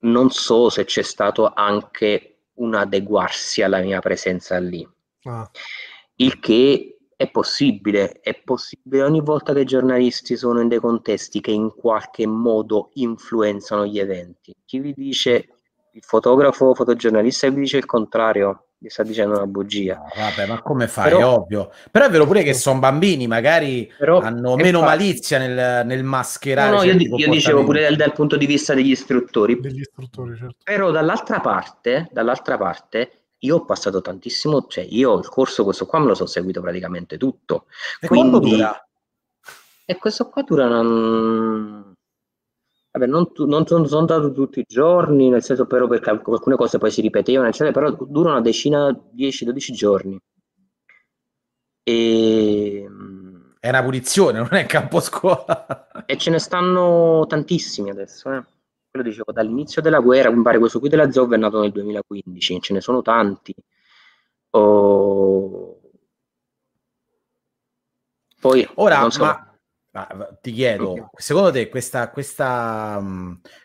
non so se c'è stato anche un adeguarsi alla mia presenza lì. Ah. Il che è possibile, è possibile ogni volta che i giornalisti sono in dei contesti che in qualche modo influenzano gli eventi. Chi vi dice il fotografo, fotogiornalista, e vi dice il contrario, gli sta dicendo una bugia. No, vabbè, ma come fai? Però, è ovvio. Però è vero pure che sono bambini, magari però, hanno meno infatti, malizia nel, nel mascherare. No, no, io, io dicevo pure dal, dal, punto di vista degli istruttori. Degli istruttori certo. Però dall'altra parte, dall'altra parte, io ho passato tantissimo, cioè io il corso questo qua me lo sono seguito praticamente tutto. E Quindi, dura? E questo qua dura una, Vabbè, non, non sono, sono andato tutti i giorni, nel senso però perché alcune cose poi si ripetevano, eccetera, però dura una decina, 10-12 giorni. E... È una punizione, non è campo scuola. e ce ne stanno tantissimi adesso, eh. Quello dicevo, dall'inizio della guerra, mi pare questo qui della Zov è nato nel 2015, ce ne sono tanti. Oh... Poi, Ora, so, ma ti chiedo, secondo te questa, questa,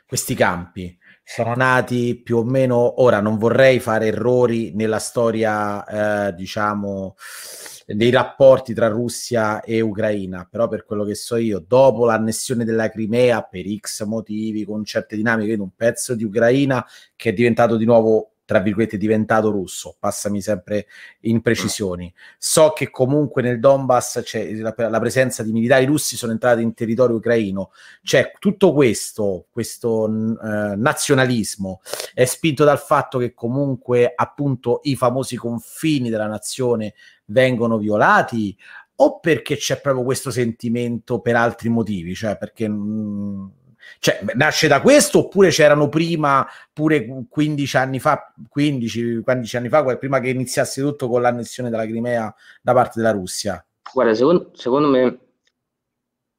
questi campi sono nati più o meno, ora non vorrei fare errori nella storia, eh, diciamo, dei rapporti tra Russia e Ucraina, però per quello che so io, dopo l'annessione della Crimea, per X motivi, con certe dinamiche, in un pezzo di Ucraina che è diventato di nuovo tra virgolette diventato russo, passami sempre in precisioni. So che comunque nel Donbass c'è la, la, presenza di militari russi sono entrati in territorio ucraino. Cioè tutto questo, questo eh, nazionalismo è spinto dal fatto che comunque appunto i famosi confini della nazione vengono violati o perché c'è proprio questo sentimento per altri motivi, cioè perché... Mh, mm, cioè, nasce da questo oppure c'erano prima, pure 15 anni fa, 15, 15 anni fa, prima che iniziasse tutto con l'annessione della Crimea da parte della Russia? Guarda, secondo, secondo me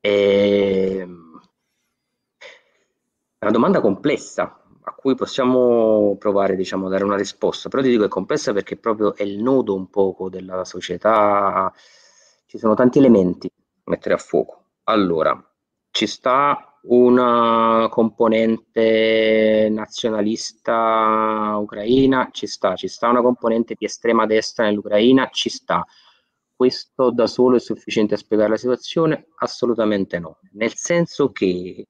è una domanda complessa a cui possiamo provare diciamo, a dare una risposta, però ti dico è complessa perché proprio è il nodo un poco della società, ci sono tanti elementi da mettere a fuoco. Allora, ci sta una componente nazionalista ucraina, ci sta, ci sta una componente di estrema destra nell'Ucraina, ci sta. Questo da solo è sufficiente a spiegare la situazione? Assolutamente no, nel senso che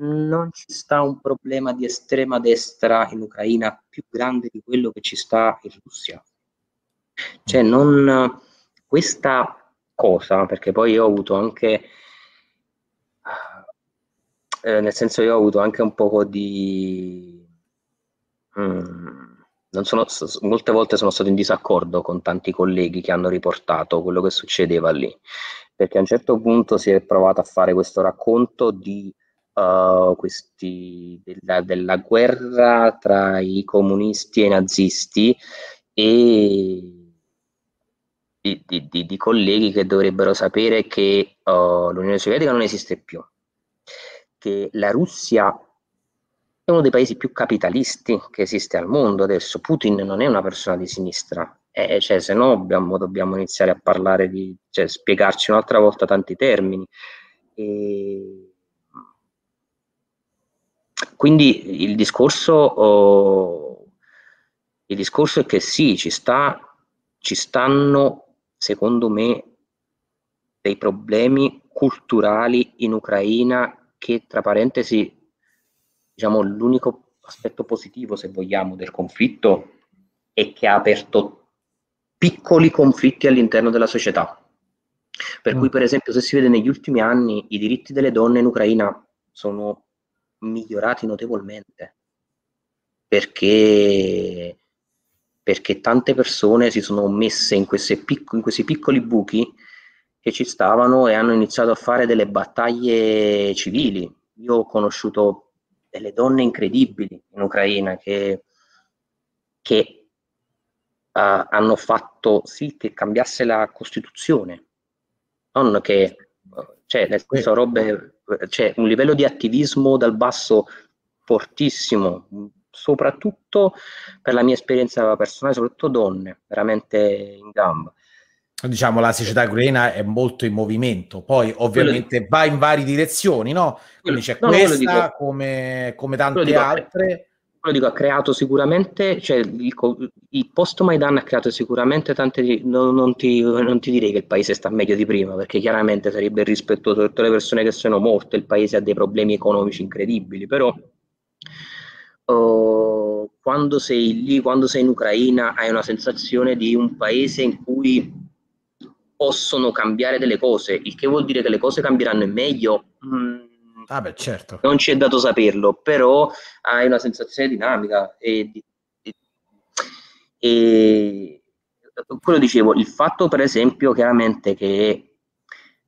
non ci sta un problema di estrema destra in Ucraina più grande di quello che ci sta in Russia. Cioè, non questa cosa, perché poi io ho avuto anche eh, nel senso io ho avuto anche un po' di... Mm, sono, molte volte sono stato in disaccordo con tanti colleghi che hanno riportato quello che succedeva lì, perché a un certo punto si è provato a fare questo racconto di, uh, questi, della, della, guerra tra i comunisti e i nazisti e di, di, di, colleghi che dovrebbero sapere che uh, l'Unione Sovietica non esiste più che la Russia è uno dei paesi più capitalisti che esiste al mondo adesso. Putin non è una persona di sinistra, eh, cioè, se no dobbiamo, dobbiamo, iniziare a parlare di, cioè, spiegarci un'altra volta tanti termini. E... Quindi il discorso, oh, il discorso è che sì, ci, sta, ci stanno, secondo me, dei problemi culturali in Ucraina che tra parentesi, diciamo, l'unico aspetto positivo, se vogliamo, del conflitto è che ha aperto piccoli conflitti all'interno della società. Per mm. cui, per esempio, se si vede negli ultimi anni, i diritti delle donne in Ucraina sono migliorati notevolmente perché, perché tante persone si sono messe in, picco, in questi piccoli buchi che ci stavano e hanno iniziato a fare delle battaglie civili. Io ho conosciuto delle donne incredibili in Ucraina che, che uh, hanno fatto sì che cambiasse la Costituzione, non che, cioè, nel senso, robe, cioè, un livello di attivismo dal basso fortissimo, soprattutto per la mia esperienza personale, soprattutto donne, veramente in gamba diciamo la società ucraina è molto in movimento poi ovviamente va in varie direzioni no? quindi c'è no, questa dico, come, come tante dico, altre. dico ha creato sicuramente cioè il, il post Maidan ha creato sicuramente tante non, non, ti, non ti direi che il paese sta meglio di prima perché chiaramente sarebbe irrispettoso tutte le persone che sono morte il paese ha dei problemi economici incredibili però uh, quando sei lì quando sei in Ucraina hai una sensazione di un paese in cui possono cambiare delle cose, il che vuol dire che le cose cambieranno in meglio. Mm, ah beh, certo. Non ci è dato saperlo, però hai una sensazione dinamica e, e, e quello dicevo, il fatto per esempio chiaramente che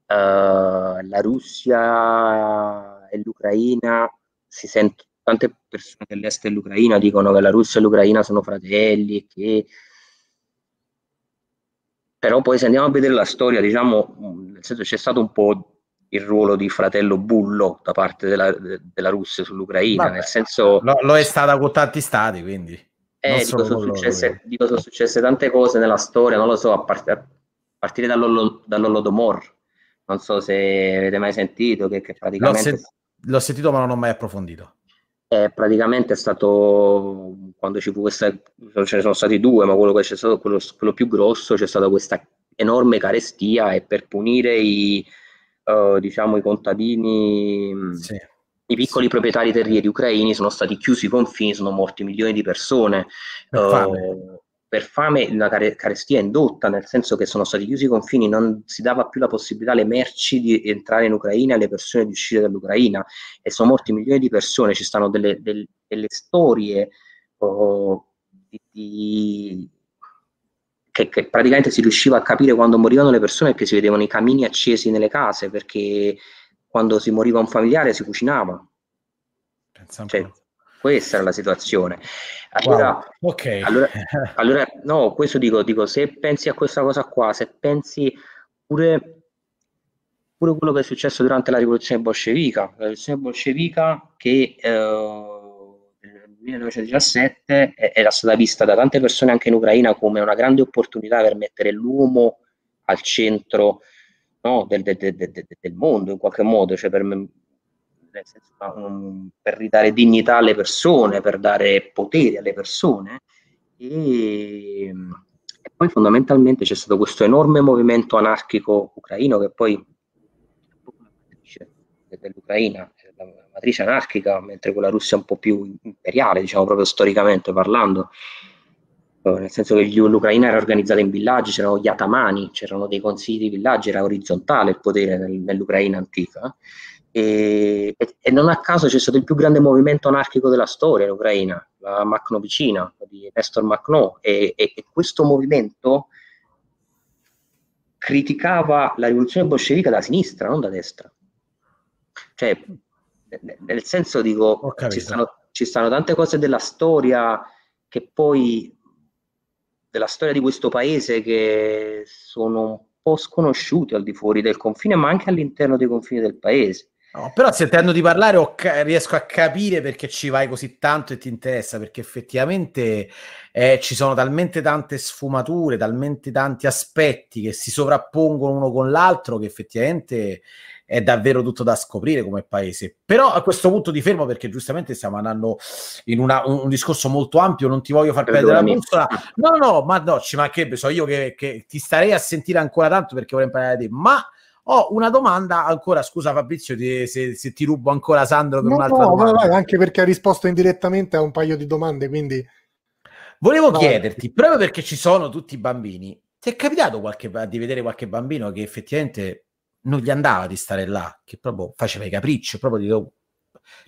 uh, la Russia e l'Ucraina si sentono tante persone dell'est dell'Ucraina dicono che la Russia e l'Ucraina sono fratelli che però poi se andiamo a vedere la storia, diciamo, nel senso c'è stato un po' il ruolo di fratello bullo da parte della, della Russia sull'Ucraina, Vabbè, nel senso... Lo, lo, è stata con tanti stati, quindi... Eh, dico sono, successe, dico, sono successe tante cose nella storia, non lo so, a, part- a partire dall'Holodomor, non so se avete mai sentito che, che praticamente... L'ho, sen- l'ho sentito ma non ho mai approfondito. Eh, praticamente è stato quando ci fu questa, ce ne sono stati due, ma quello che c'è stato, quello, quello più grosso, c'è stata questa enorme carestia e per punire i, uh, diciamo, i contadini, sì. i piccoli sì. proprietari terrieri ucraini, sono stati chiusi i confini, sono morti milioni di persone. Uh, per fame la carestia indotta, nel senso che sono stati chiusi i confini, non si dava più la possibilità alle merci di entrare in Ucraina e alle persone di uscire dall'Ucraina e sono morti milioni di persone, ci stanno delle, delle, delle storie oh, di, di, che, che, praticamente si riusciva a capire quando morivano le persone perché si vedevano i camini accesi nelle case, perché quando si moriva un familiare si cucinava. Cioè, questa era la situazione. Allora, wow. okay. allora, allora, no, questo dico, dico, se pensi a questa cosa qua, se pensi pure, pure quello che è successo durante la rivoluzione bolscevica, la rivoluzione bolscevica che eh, 1917 era stata vista da tante persone anche in Ucraina come una grande opportunità per mettere l'uomo al centro no, del, del, del, del, mondo in qualche modo, cioè per, senso, um, per, ridare dignità alle persone, per dare potere alle persone. E, e poi fondamentalmente c'è stato questo enorme movimento anarchico ucraino che poi dell'Ucraina la matrice anarchica, mentre con la Russia un po' più imperiale, diciamo proprio storicamente parlando, eh, nel senso che l'Ucraina era organizzata in villaggi, c'erano gli atamani, c'erano dei consigli di villaggi, era orizzontale il potere nel, nell'Ucraina antica. E, e, e, non a caso c'è stato il più grande movimento anarchico della storia in Ucraina, la Makhnovicina di Nestor Makhno, e, e, questo movimento criticava la rivoluzione bolscevica da sinistra, non da destra. Cioè, nel senso dico, ci stanno, ci stanno tante cose della storia che poi della storia di questo paese che sono un po' sconosciute al di fuori del confine, ma anche all'interno dei confini del paese. No, però sentendo di parlare ca- riesco a capire perché ci vai così tanto e ti interessa, perché effettivamente eh, ci sono talmente tante sfumature, talmente tanti aspetti che si sovrappongono uno con l'altro che effettivamente è davvero tutto da scoprire come paese. Però a questo punto ti fermo perché giustamente stiamo andando in una, un, un, discorso molto ampio, non ti voglio far perdere la bussola. No, no, ma no, ci mancherebbe, so io che, che, ti starei a sentire ancora tanto perché vorrei imparare da te, ma ho una domanda ancora, scusa Fabrizio ti, se, se, ti rubo ancora Sandro per no, un'altra no, domanda. No, anche perché ha risposto indirettamente a un paio di domande, quindi... Volevo no. chiederti, proprio perché ci sono tutti i bambini, ti è capitato qualche, di vedere qualche bambino che effettivamente non gli andava di stare là, che proprio faceva i capricci, proprio di...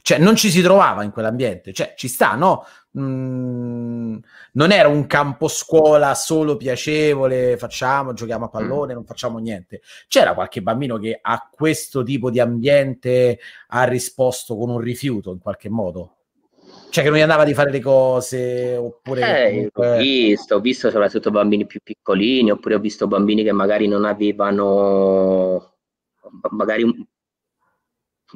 Cioè, non ci si trovava in quell'ambiente, cioè, ci sta, no? Mm, non era un campo scuola solo piacevole, facciamo, giochiamo a mm. pallone, mm. non facciamo niente. C'era qualche bambino che a questo tipo di ambiente ha risposto con un rifiuto in qualche modo? Cioè che non gli andava di fare le cose oppure... Eh, comunque... ho visto, ho visto soprattutto bambini più piccolini oppure ho visto bambini che magari non avevano magari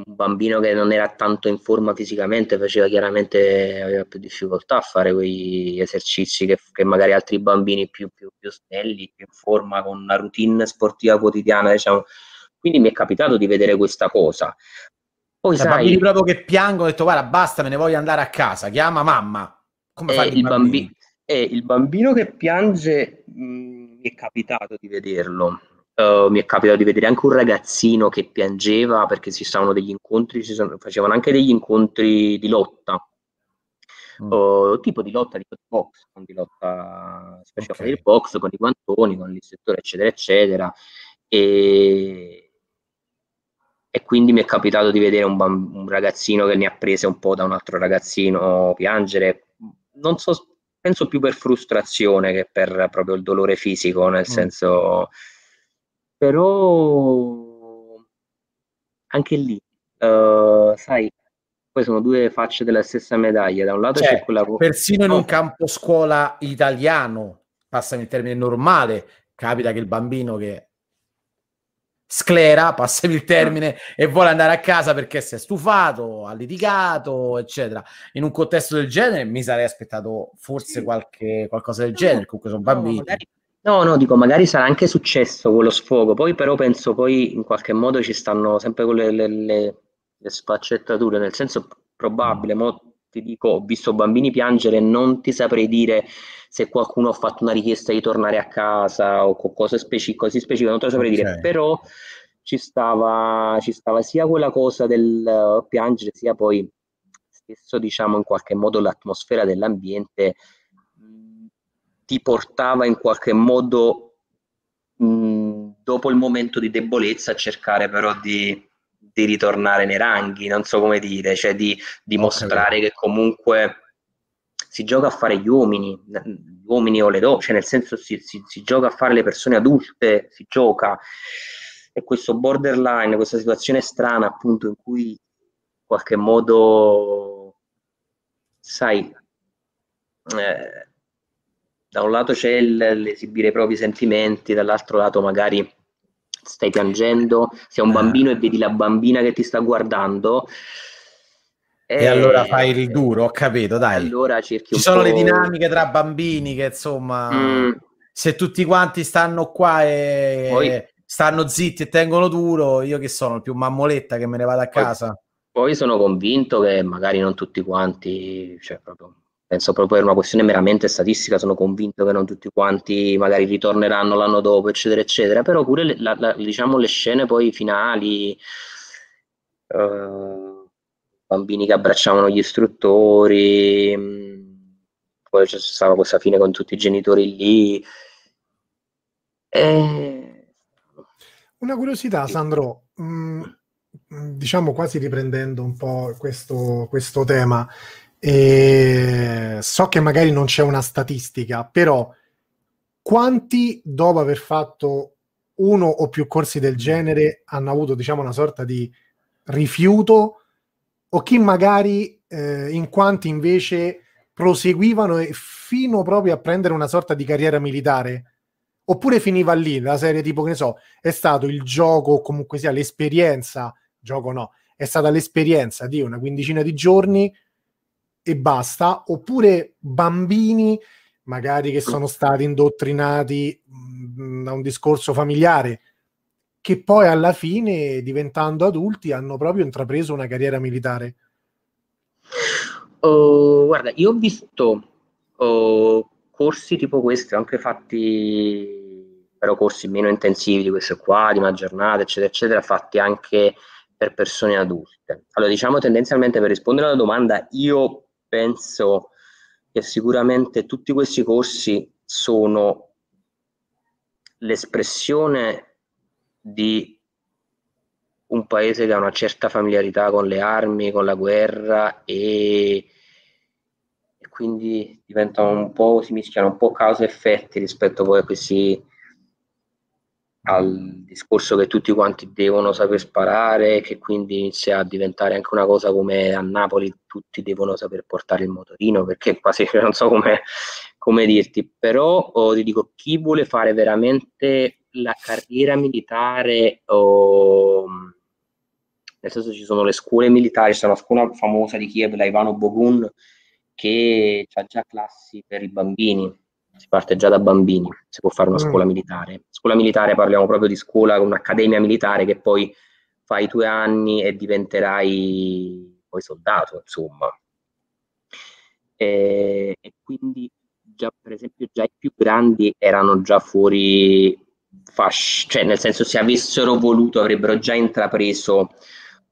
un, bambino che non era tanto in forma fisicamente faceva chiaramente aveva più difficoltà a fare quegli esercizi che, che magari altri bambini più, più, più snelli, più in forma, con una routine sportiva quotidiana, diciamo. Quindi mi è capitato di vedere questa cosa. Poi, cioè, sai, bambini proprio che piangono, ho detto guarda basta, me ne voglio andare a casa, chiama mamma. Come eh, il, bambi- eh, il bambino che piange mh, mi è capitato di vederlo Uh, mi è capitato di vedere anche un ragazzino che piangeva perché ci stavano degli incontri, ci sono, facevano anche degli incontri di lotta, mm. uh, tipo di lotta di box, con di lotta facevano okay. il box con i guantoni, con l'istruttore, eccetera, eccetera. E, e quindi mi è capitato di vedere un, bamb- un ragazzino che ne ha prese un po' da un altro ragazzino piangere. Non so, penso più per frustrazione che per proprio il dolore fisico, nel mm. senso però anche lì, uh, sai, poi sono due facce della stessa medaglia. Da un lato cioè, c'è quella. Persino in un campo scuola italiano, passami il termine normale, capita che il bambino che sclera, passami il termine, e vuole andare a casa perché si è stufato, ha litigato, eccetera. In un contesto del genere mi sarei aspettato forse qualche, qualcosa del genere, comunque sono bambini. No, magari, No, no, dico, magari sarà anche successo quello sfogo, poi però penso poi in qualche modo ci stanno sempre quelle le, le, le sfaccettature, nel senso probabile, mo ti dico, ho visto bambini piangere, non ti saprei dire se qualcuno ha fatto una richiesta di tornare a casa o cose speci- così specifiche, non te lo saprei okay. dire, però ci stava, ci stava sia quella cosa del uh, piangere, sia poi stesso, diciamo, in qualche modo l'atmosfera dell'ambiente ti portava in qualche modo mh, dopo il momento di debolezza a cercare però di, di, ritornare nei ranghi, non so come dire, cioè di dimostrare che comunque si gioca a fare gli uomini, gli uomini o le donne, cioè nel senso si, si, si gioca a fare le persone adulte, si gioca. E questo borderline, questa situazione strana appunto in cui in qualche modo, sai, eh, da un lato c'è l'esibire i propri sentimenti, dall'altro lato magari stai piangendo, sei un eh. bambino e vedi la bambina che ti sta guardando. E, e allora fai il duro, ho capito, dai. Allora cerchi Ci sono po'... le dinamiche tra bambini che insomma, mm. se tutti quanti stanno qua e poi, stanno zitti e tengono duro, io che sono il più mammoletta che me ne vado a casa. Poi, poi sono convinto che magari non tutti quanti, cioè proprio penso proprio per una questione meramente statistica, sono convinto che non tutti quanti magari ritorneranno l'anno dopo, eccetera, eccetera, però pure le, la, la, diciamo, le scene poi finali, uh, bambini che abbracciavano gli istruttori, mh, mm, poi c'è stata questa fine con tutti i genitori lì. E... Una curiosità, Sandro, mh, mm, diciamo quasi riprendendo un po' questo, questo tema. E so che magari non c'è una statistica, però quanti dopo aver fatto uno o più corsi del genere hanno avuto diciamo una sorta di rifiuto? O chi magari eh, in quanti invece proseguivano fino proprio a prendere una sorta di carriera militare? Oppure finiva lì la serie tipo che ne so è stato il gioco o comunque sia l'esperienza gioco no è stata l'esperienza di una quindicina di giorni e basta, oppure bambini magari che sono stati indottrinati mm, da un discorso familiare che poi alla fine diventando adulti hanno proprio intrapreso una carriera militare. Uh, guarda, io ho visto uh, corsi tipo questi, anche fatti però corsi meno intensivi di questo qua, di una giornata, eccetera, eccetera, fatti anche per persone adulte. Allora, diciamo tendenzialmente per rispondere alla domanda, io penso che sicuramente tutti questi corsi sono l'espressione di un paese che ha una certa familiarità con le armi, con la guerra e, e quindi diventano un po', si mischiano un po' causa e effetti rispetto poi a questi al discorso che tutti quanti devono saper sparare, che quindi inizia a diventare anche una cosa come a Napoli tutti devono saper portare il motorino, perché quasi non so come, come dirti, però oh, ti dico, chi vuole fare veramente la carriera militare, oh, nel senso ci sono le scuole militari, c'è una scuola famosa di Kiev, la Ivano Bogun, che ha già classi per i bambini, si parte già da bambini, si può fare una mm. scuola militare. Scuola militare parliamo proprio di scuola, un'accademia militare che poi fai due anni e diventerai poi soldato, insomma. E, e quindi già per esempio già i più grandi erano già fuori fascia, cioè nel senso se avessero voluto avrebbero già intrapreso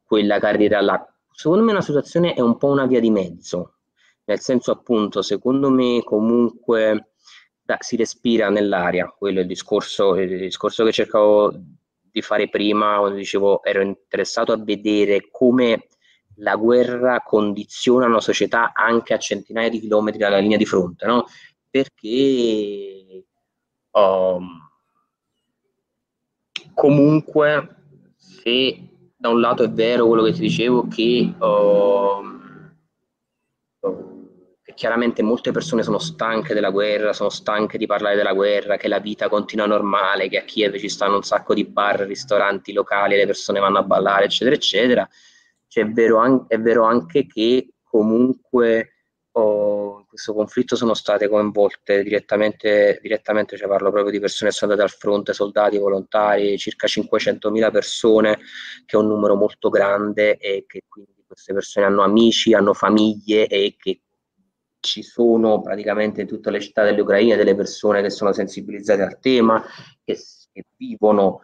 quella carriera là. Secondo me la situazione è un po' una via di mezzo, nel senso appunto secondo me comunque da, si respira nell'aria, quello è il discorso, il discorso che cercavo di fare prima, quando dicevo ero interessato a vedere come la guerra condiziona una società anche a centinaia di chilometri dalla linea di fronte, no? Perché um, comunque se da un lato è vero quello che ti dicevo che um, chiaramente molte persone sono stanche della guerra, sono stanche di parlare della guerra, che la vita continua normale, che a Kiev ci stanno un sacco di bar, ristoranti locali, le persone vanno a ballare, eccetera, eccetera. Cioè, è, vero an- è vero anche che comunque oh, in questo conflitto sono state coinvolte direttamente, direttamente, cioè parlo proprio di persone che sono andate al fronte, soldati, volontari, circa 500.000 persone, che è un numero molto grande e che quindi queste persone hanno amici, hanno famiglie e che ci sono praticamente in tutte le città dell'Ucraina delle persone che sono sensibilizzate al tema, che, che vivono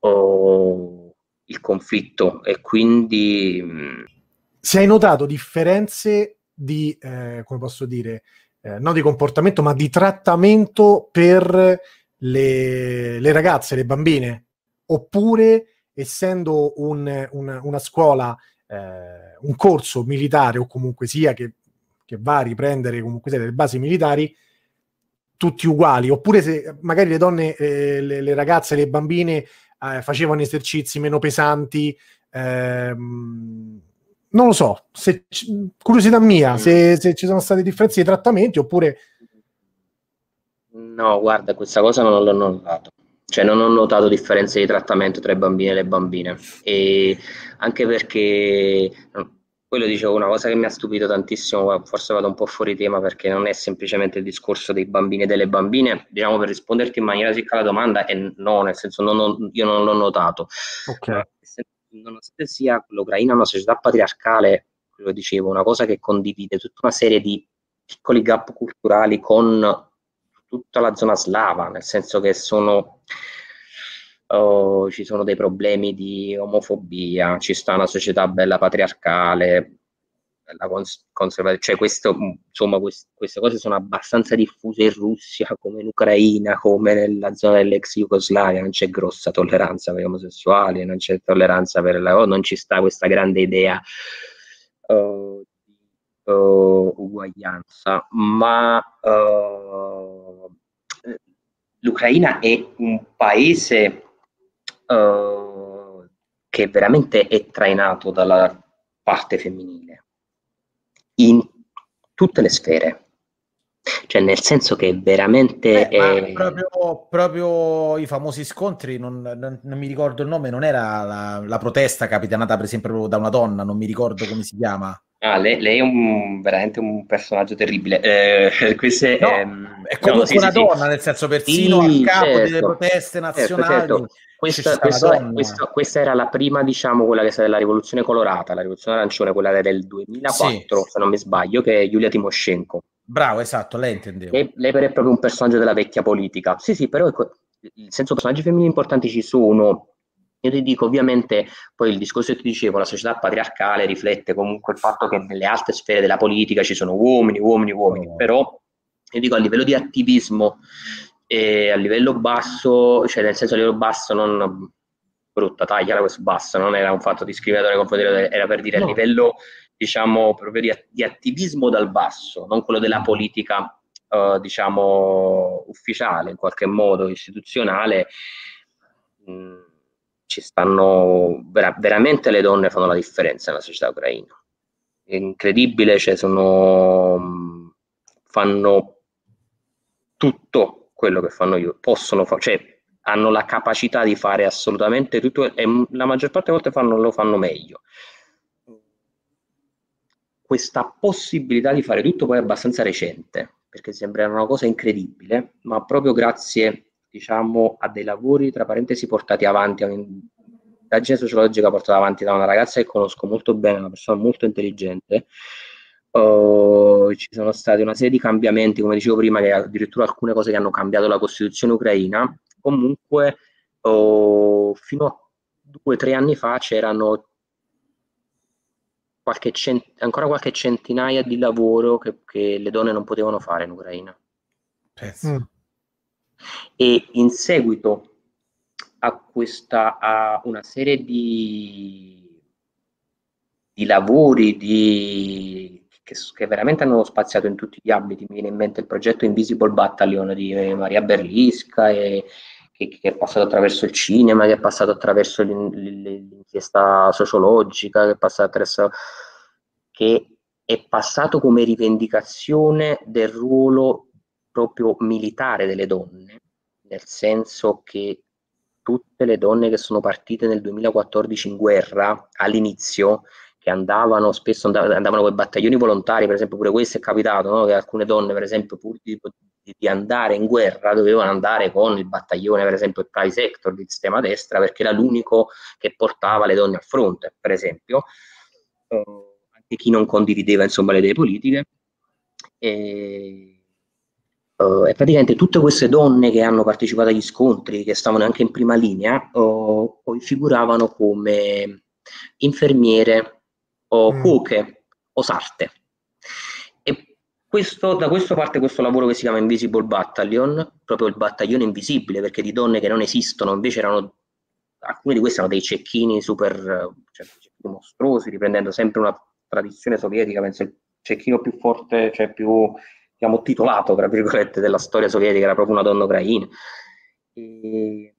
oh, il conflitto e quindi... Mm, si hai notato differenze di, eh, come posso dire, eh, non di comportamento, ma di trattamento per le, le ragazze, le bambine? Oppure, essendo un, un, una scuola, eh, un corso militare o comunque sia che che va a riprendere comunque delle basi militari tutti uguali, oppure se magari le donne, eh, le, le, ragazze, le bambine eh, facevano esercizi meno pesanti, ehm, non lo so, se, curiosità mia, se, se, ci sono state differenze di trattamenti oppure... No, guarda, questa cosa non l'ho notato. Cioè non ho notato differenze di trattamento tra i bambini e le bambine. E anche perché quello dicevo, una cosa che mi ha stupito tantissimo, forse vado un po' fuori tema perché non è semplicemente il discorso dei bambini e delle bambine, diciamo per risponderti in maniera secca alla domanda, è no, nel senso non ho, io non l'ho notato. Okay. Nonostante sia l'Ucraina una società patriarcale, quello dicevo, una cosa che condivide tutta una serie di piccoli gap culturali con tutta la zona slava, nel senso che sono oh, ci sono dei problemi di omofobia, ci sta una società bella patriarcale, la cons- conservazione, cioè questo, insomma, quest- queste cose sono abbastanza diffuse in Russia, come in Ucraina, come nella zona dell'ex Jugoslavia, non c'è grossa tolleranza per gli omosessuali, non c'è tolleranza per la oh, non ci sta questa grande idea uh, di uh, uguaglianza, ma uh, l'Ucraina è un paese uh, che veramente è trainato dalla parte femminile in tutte le sfere. Cioè, nel senso che veramente. Eh, è... proprio, proprio, i famosi scontri, non, non, non, mi ricordo il nome, non era la, la, protesta capitanata, per esempio, da una donna, non mi ricordo come si chiama. Ah, lei, lei, è un, veramente un personaggio terribile. Eh, queste, no, ehm, è comunque no, sì, una sì, donna, sì. nel senso persino a capo certo, delle proteste certo, nazionali. Certo, certo. Questa, questa, questa, questa, era la prima, diciamo, quella che stata la rivoluzione colorata, la rivoluzione arancione, quella del 2004, se non mi sbaglio, che è Giulia Timoshenko. Bravo, esatto, lei intendevo. Lei, lei è proprio un personaggio della vecchia politica. Sì, sì, però ecco, il senso personaggi femminili importanti ci sono, io ti dico, ovviamente, poi il discorso che ti dicevo, la società patriarcale riflette comunque il fatto che nelle alte sfere della politica ci sono uomini, uomini, uomini, oh. però io dico a livello di attivismo e a livello basso, cioè nel senso a livello basso non brutta, tagliala questo basso, non era un fatto discriminatorio nei confronti, era per dire no. a livello diciamo proprio di, di, attivismo dal basso, non quello della politica uh, diciamo ufficiale in qualche modo, istituzionale. Mh, ci stanno vera- veramente le donne fanno la differenza nella società ucraina. È incredibile, cioè sono, fanno tutto quello che fanno io, possono fare, cioè hanno la capacità di fare assolutamente tutto e la maggior parte delle volte fanno, lo fanno meglio. Questa possibilità di fare tutto poi è abbastanza recente, perché sembra una cosa incredibile, ma proprio grazie diciamo, a dei lavori, tra parentesi, portati avanti, a un'indagine sociologica portata avanti da una ragazza che conosco molto bene, una persona molto intelligente. Uh, ci sono stati una serie di cambiamenti, come dicevo prima, che addirittura alcune cose che hanno cambiato la Costituzione ucraina. Comunque, uh, fino a due o tre anni fa c'erano qualche cent- ancora qualche centinaia di lavoro che, che, le donne non potevano fare in Ucraina. Mm e in seguito a questa a una serie di, di lavori di, che, che, veramente hanno spaziato in tutti gli ambiti. Mi viene in mente il progetto Invisible Battalion di Maria Berlisca, e, che, che, è passato attraverso il cinema, che è passato attraverso l'inchiesta sociologica, che è passato attraverso che è passato come rivendicazione del ruolo proprio militare delle donne, nel senso che tutte le donne che sono partite nel 2014 in guerra all'inizio, che andavano spesso andavano con i battaglioni volontari, per esempio pure questo è capitato, no? che alcune donne per esempio pur di, di, andare in guerra dovevano andare con il battaglione, per esempio il Private Sector di sistema destra, perché era l'unico che portava le donne a fronte, per esempio, uh, anche chi non condivideva insomma le idee politiche. E Uh, e praticamente tutte queste donne che hanno partecipato agli scontri, che stavano anche in prima linea, uh, poi figuravano come infermiere o mm. cuoche o sarte. E questo, da questo parte questo lavoro che si chiama Invisible Battalion, proprio il battaglione invisibile, perché di donne che non esistono, invece erano, alcune di queste erano dei cecchini super cioè, mostruosi, riprendendo sempre una tradizione sovietica, penso il cecchino più forte, cioè più diciamo, titolato, tra virgolette, della storia sovietica, era proprio una donna ucraina. E,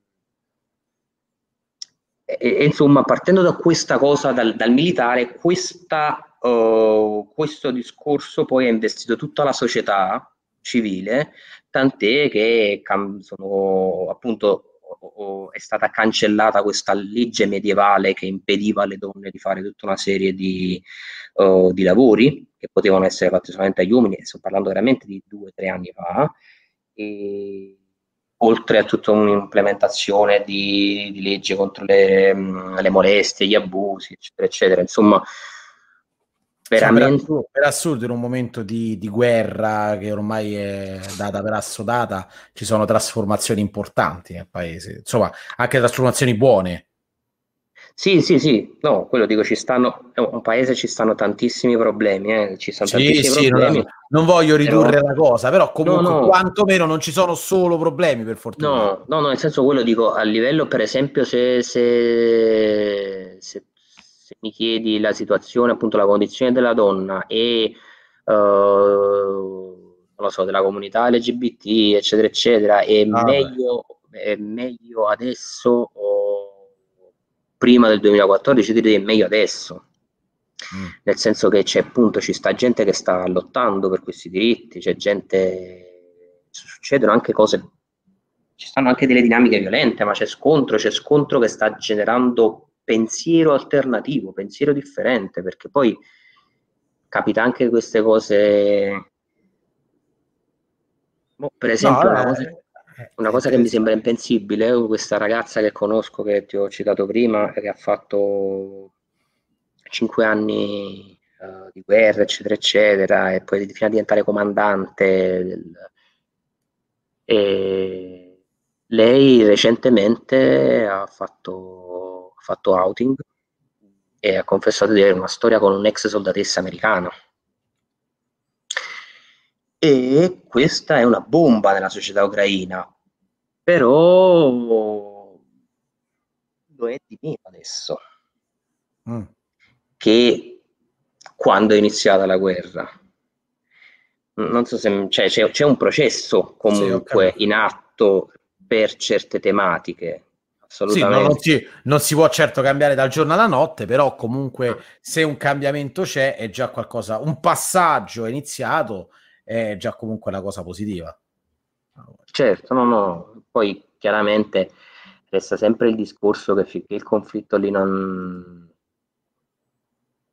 e, e, insomma, partendo da questa cosa, dal, dal militare, questa, uh, questo discorso poi ha investito tutta la società civile, tant'è che sono appunto è stata cancellata questa legge medievale che impediva alle donne di fare tutta una serie di, uh, di lavori che potevano essere fatti solamente agli uomini, sto parlando veramente di due o tre anni fa, e oltre a tutta un'implementazione di, di leggi contro le, le, molestie, gli abusi, eccetera, eccetera. Insomma, veramente... per, assurdo, in un momento di, di, guerra che ormai è data per assodata, ci sono trasformazioni importanti nel paese, insomma, anche trasformazioni buone. Sì, sì, sì, no, quello dico, ci stanno, è un paese, ci stanno tantissimi problemi, eh, ci stanno sì, tantissimi sì, problemi. Non, non voglio ridurre però... la cosa, però comunque no, no. quantomeno non ci sono solo problemi, per fortuna. No, no, no, nel senso quello dico, a livello, per esempio, se, se, se, se mi chiedi la situazione, appunto, la condizione della donna e, uh, non lo so, della comunità LGBT, eccetera, eccetera, è, ah, meglio, è meglio adesso... Oh, prima del 2014, direi meglio adesso. Mm. Nel senso che c'è appunto, ci sta gente che sta lottando per questi diritti, c'è gente, succedono anche cose, ci stanno anche delle dinamiche violente, ma c'è scontro, c'è scontro che sta generando pensiero alternativo, pensiero differente, perché poi capita anche queste cose. Boh, per esempio, no, eh, eh, una cosa che mi sembra impensibile, questa ragazza che conosco, che ti ho citato prima, che ha fatto cinque anni uh, di guerra, eccetera, eccetera, e poi fino a diventare comandante. Del... E lei recentemente ha fatto, fatto outing e ha confessato di avere una storia con un'ex soldatessa americana e questa è una bomba nella società ucraina, però lo è di meno adesso mm. che quando è iniziata la guerra. Non so se cioè, c'è, c'è, un processo comunque sì, in atto per certe tematiche. Assolutamente. Sì, non, si, non, si, può certo cambiare dal giorno alla notte, però comunque se un cambiamento c'è è già qualcosa, un passaggio iniziato è già comunque una cosa positiva. Certo, no, no, poi chiaramente resta sempre il discorso che finché il conflitto lì non,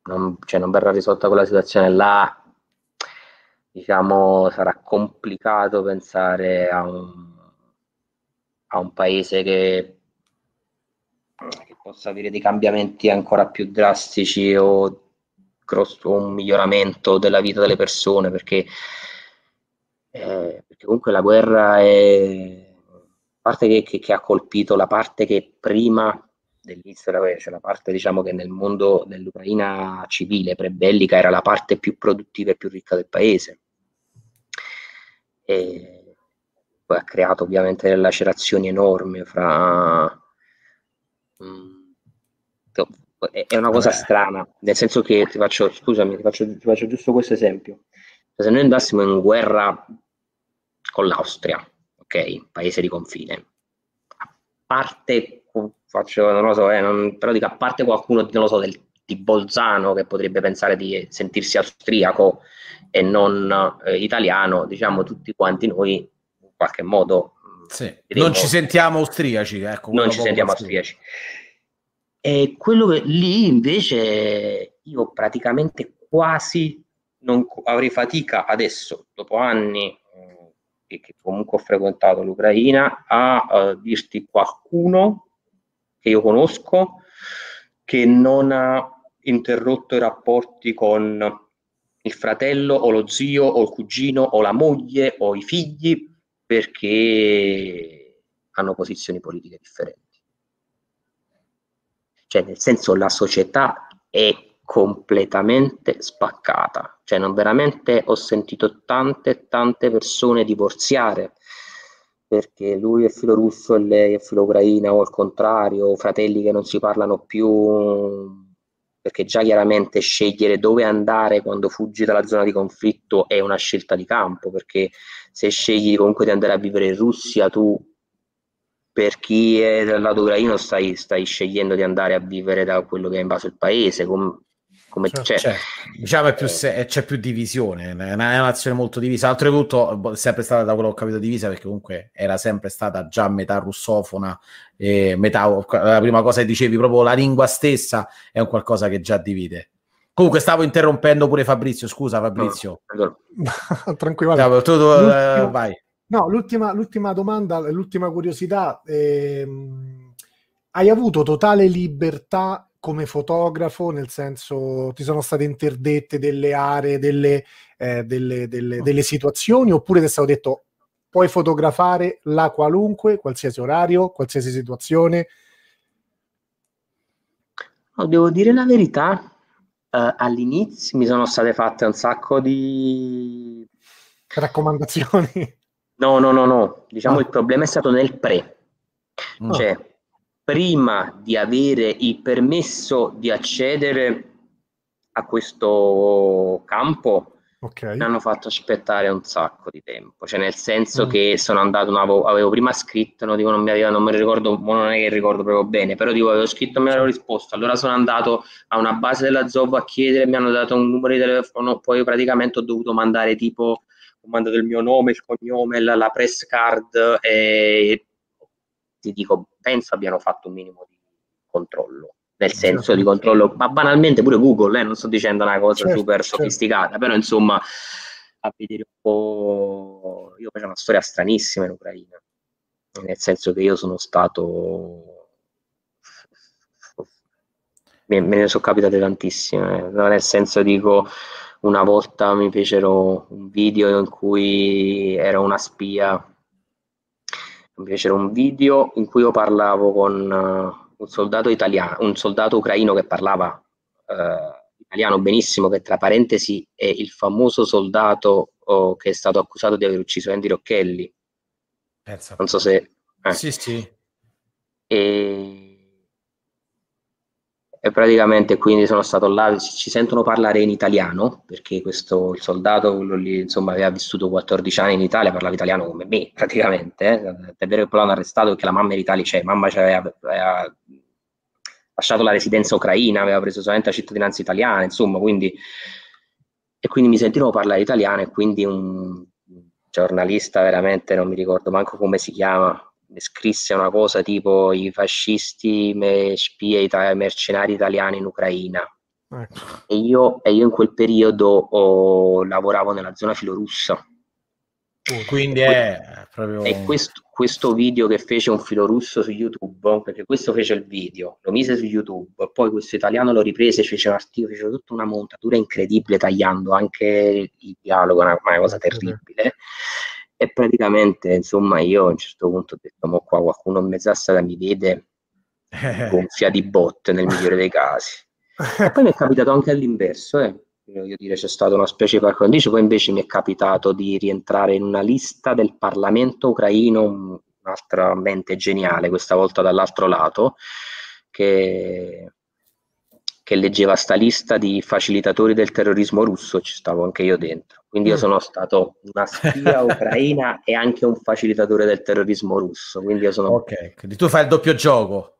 non, cioè non verrà risolta quella situazione là, diciamo, sarà complicato pensare a un, a un paese che, che, possa avere dei cambiamenti ancora più drastici o grosso, un miglioramento della vita delle persone, perché eh, perché comunque la guerra è parte che, che, che, ha colpito la parte che prima dell'inizio della guerra, cioè la parte diciamo che nel mondo dell'Ucraina civile pre-bellica era la parte più produttiva e più ricca del paese. E poi ha creato ovviamente delle lacerazioni enormi fra... Mm, è una cosa Vabbè. strana, nel senso che ti faccio, scusami, ti faccio, ti faccio giusto questo esempio. Se noi andassimo in guerra con l'Austria, ok? Paese di confine. A parte, faccio, non lo so, eh, non, però dico a parte qualcuno, non lo so, del, di Bolzano che potrebbe pensare di sentirsi austriaco e non eh, italiano, diciamo tutti quanti noi in qualche modo sì. non ci sentiamo austriaci, ecco, non ci sentiamo austriaci. E quello che lì invece io praticamente quasi non avrei fatica adesso, dopo anni che, che comunque ho frequentato l'Ucraina, a uh, dirti qualcuno che io conosco che non ha interrotto i rapporti con il fratello o lo zio o il cugino o la moglie o i figli perché hanno posizioni politiche differenti. Cioè, nel senso, la società è completamente spaccata. Cioè, non veramente ho sentito tante, tante persone divorziare perché lui è filo russo e lei è filo ucraina o al contrario, fratelli che non si parlano più perché già chiaramente scegliere dove andare quando fuggi dalla zona di conflitto è una scelta di campo, perché se scegli comunque di andare a vivere in Russia, tu per chi è dal lato ucraino stai, stai scegliendo di andare a vivere da quello che è invaso il paese, com- come cioè, c'è. Cioè, diciamo è più se- c'è più divisione, è una, è nazione molto divisa. Oltretutto, boh, è sempre stata da quello che ho capito divisa perché comunque era sempre stata già metà russofona e metà la prima cosa che dicevi, proprio la lingua stessa è un qualcosa che già divide. Comunque stavo interrompendo pure Fabrizio, scusa Fabrizio. No, Tranquillo. Stavo, tu, tu, uh, vai. No, l'ultima, l'ultima domanda, l'ultima curiosità. Ehm, hai avuto totale libertà come fotografo, nel senso ti sono state interdette delle aree, delle, eh, delle, delle, delle situazioni, oppure ti è stato detto puoi fotografare la qualunque, qualsiasi orario, qualsiasi situazione? No, devo dire la verità, uh, all'inizio mi sono state fatte un sacco di raccomandazioni. No, no, no, no. Diciamo oh. il problema è stato nel pre. Oh. Cioè, prima di avere il permesso di accedere a questo campo, okay. mi hanno fatto aspettare un sacco di tempo. Cioè, nel senso mm. che sono andato, avevo, avevo, prima scritto, no, dico, non mi aveva, non me lo ricordo, non è che ricordo proprio bene, però dico, avevo scritto e mi avevano risposto. Allora sono andato a una base della ZOV a chiedere, mi hanno dato un numero di telefono, poi praticamente ho dovuto mandare tipo ho mandato il mio nome, il cognome, la, la press card e ti dico, penso abbiano fatto un minimo di controllo, nel senso di controllo, ma banalmente pure Google, eh, non sto dicendo una cosa certo, super certo. sofisticata, però insomma a vedere un po'... Io faccio una storia stranissima in Ucraina, nel senso che io sono stato... Me, me ne sono capitate tantissime, nel senso dico una volta mi fecero un video in cui era una spia, mi fecero un video in cui io parlavo con uh, un soldato italiano, un soldato ucraino che parlava uh, italiano benissimo, che tra parentesi è il famoso soldato oh, che è stato accusato di aver ucciso Andy Rocchelli. Pensa. Non so se... Eh. Sì, sì. E e praticamente quindi sono stato là, ci sentono parlare in italiano, perché questo il soldato lì, insomma, aveva vissuto 14 anni in Italia, parlava italiano come me praticamente, eh. è vero che poi l'hanno arrestato perché la mamma in Italia c'è, mamma aveva, aveva lasciato la residenza ucraina, aveva preso solamente la cittadinanza italiana, insomma, quindi e quindi mi sentirono parlare italiano e quindi un giornalista veramente non mi ricordo manco come si chiama, scrisse una cosa tipo i fascisti me, spie ita- mercenari italiani in Ucraina. Ecco. E, io, e, io, in quel periodo oh, lavoravo nella zona filorussa. Quindi è proprio... E questo, questo, video che fece un filorusso su YouTube, perché questo fece il video, lo mise su YouTube, poi questo italiano lo riprese, fece un articolo, fece tutta una montatura incredibile tagliando anche il dialogo, una, una cosa terribile. E praticamente, insomma, io a un certo punto ho detto, ma qua qualcuno in mezz'assata mi vede gonfia di botte nel migliore dei casi. E poi mi è capitato anche all'inverso, eh. Voglio dire, c'è stata una specie di par condicio, poi invece mi è capitato di rientrare in una lista del Parlamento ucraino, un'altra mente geniale, questa volta dall'altro lato, che che leggeva sta lista di facilitatori del terrorismo russo, ci stavo anche io dentro. Quindi io mm. sono stato una spia ucraina e anche un facilitatore del terrorismo russo. Quindi io sono... Ok, quindi tu fai il doppio gioco.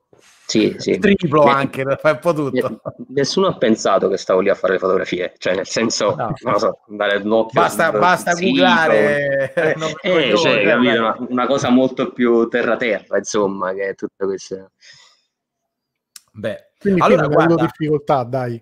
Sì, sì. Triplo anche, fai un po' tutto. Nessuno ha pensato che stavo lì a fare le fotografie, cioè nel senso, no. non so, andare un occhio. Basta, basta googlare. Eh, eh, cioè, capito, una, una, cosa molto più terra-terra, insomma, che è tutto questo. Beh, quindi allora, non guarda... hai avuto difficoltà, dai.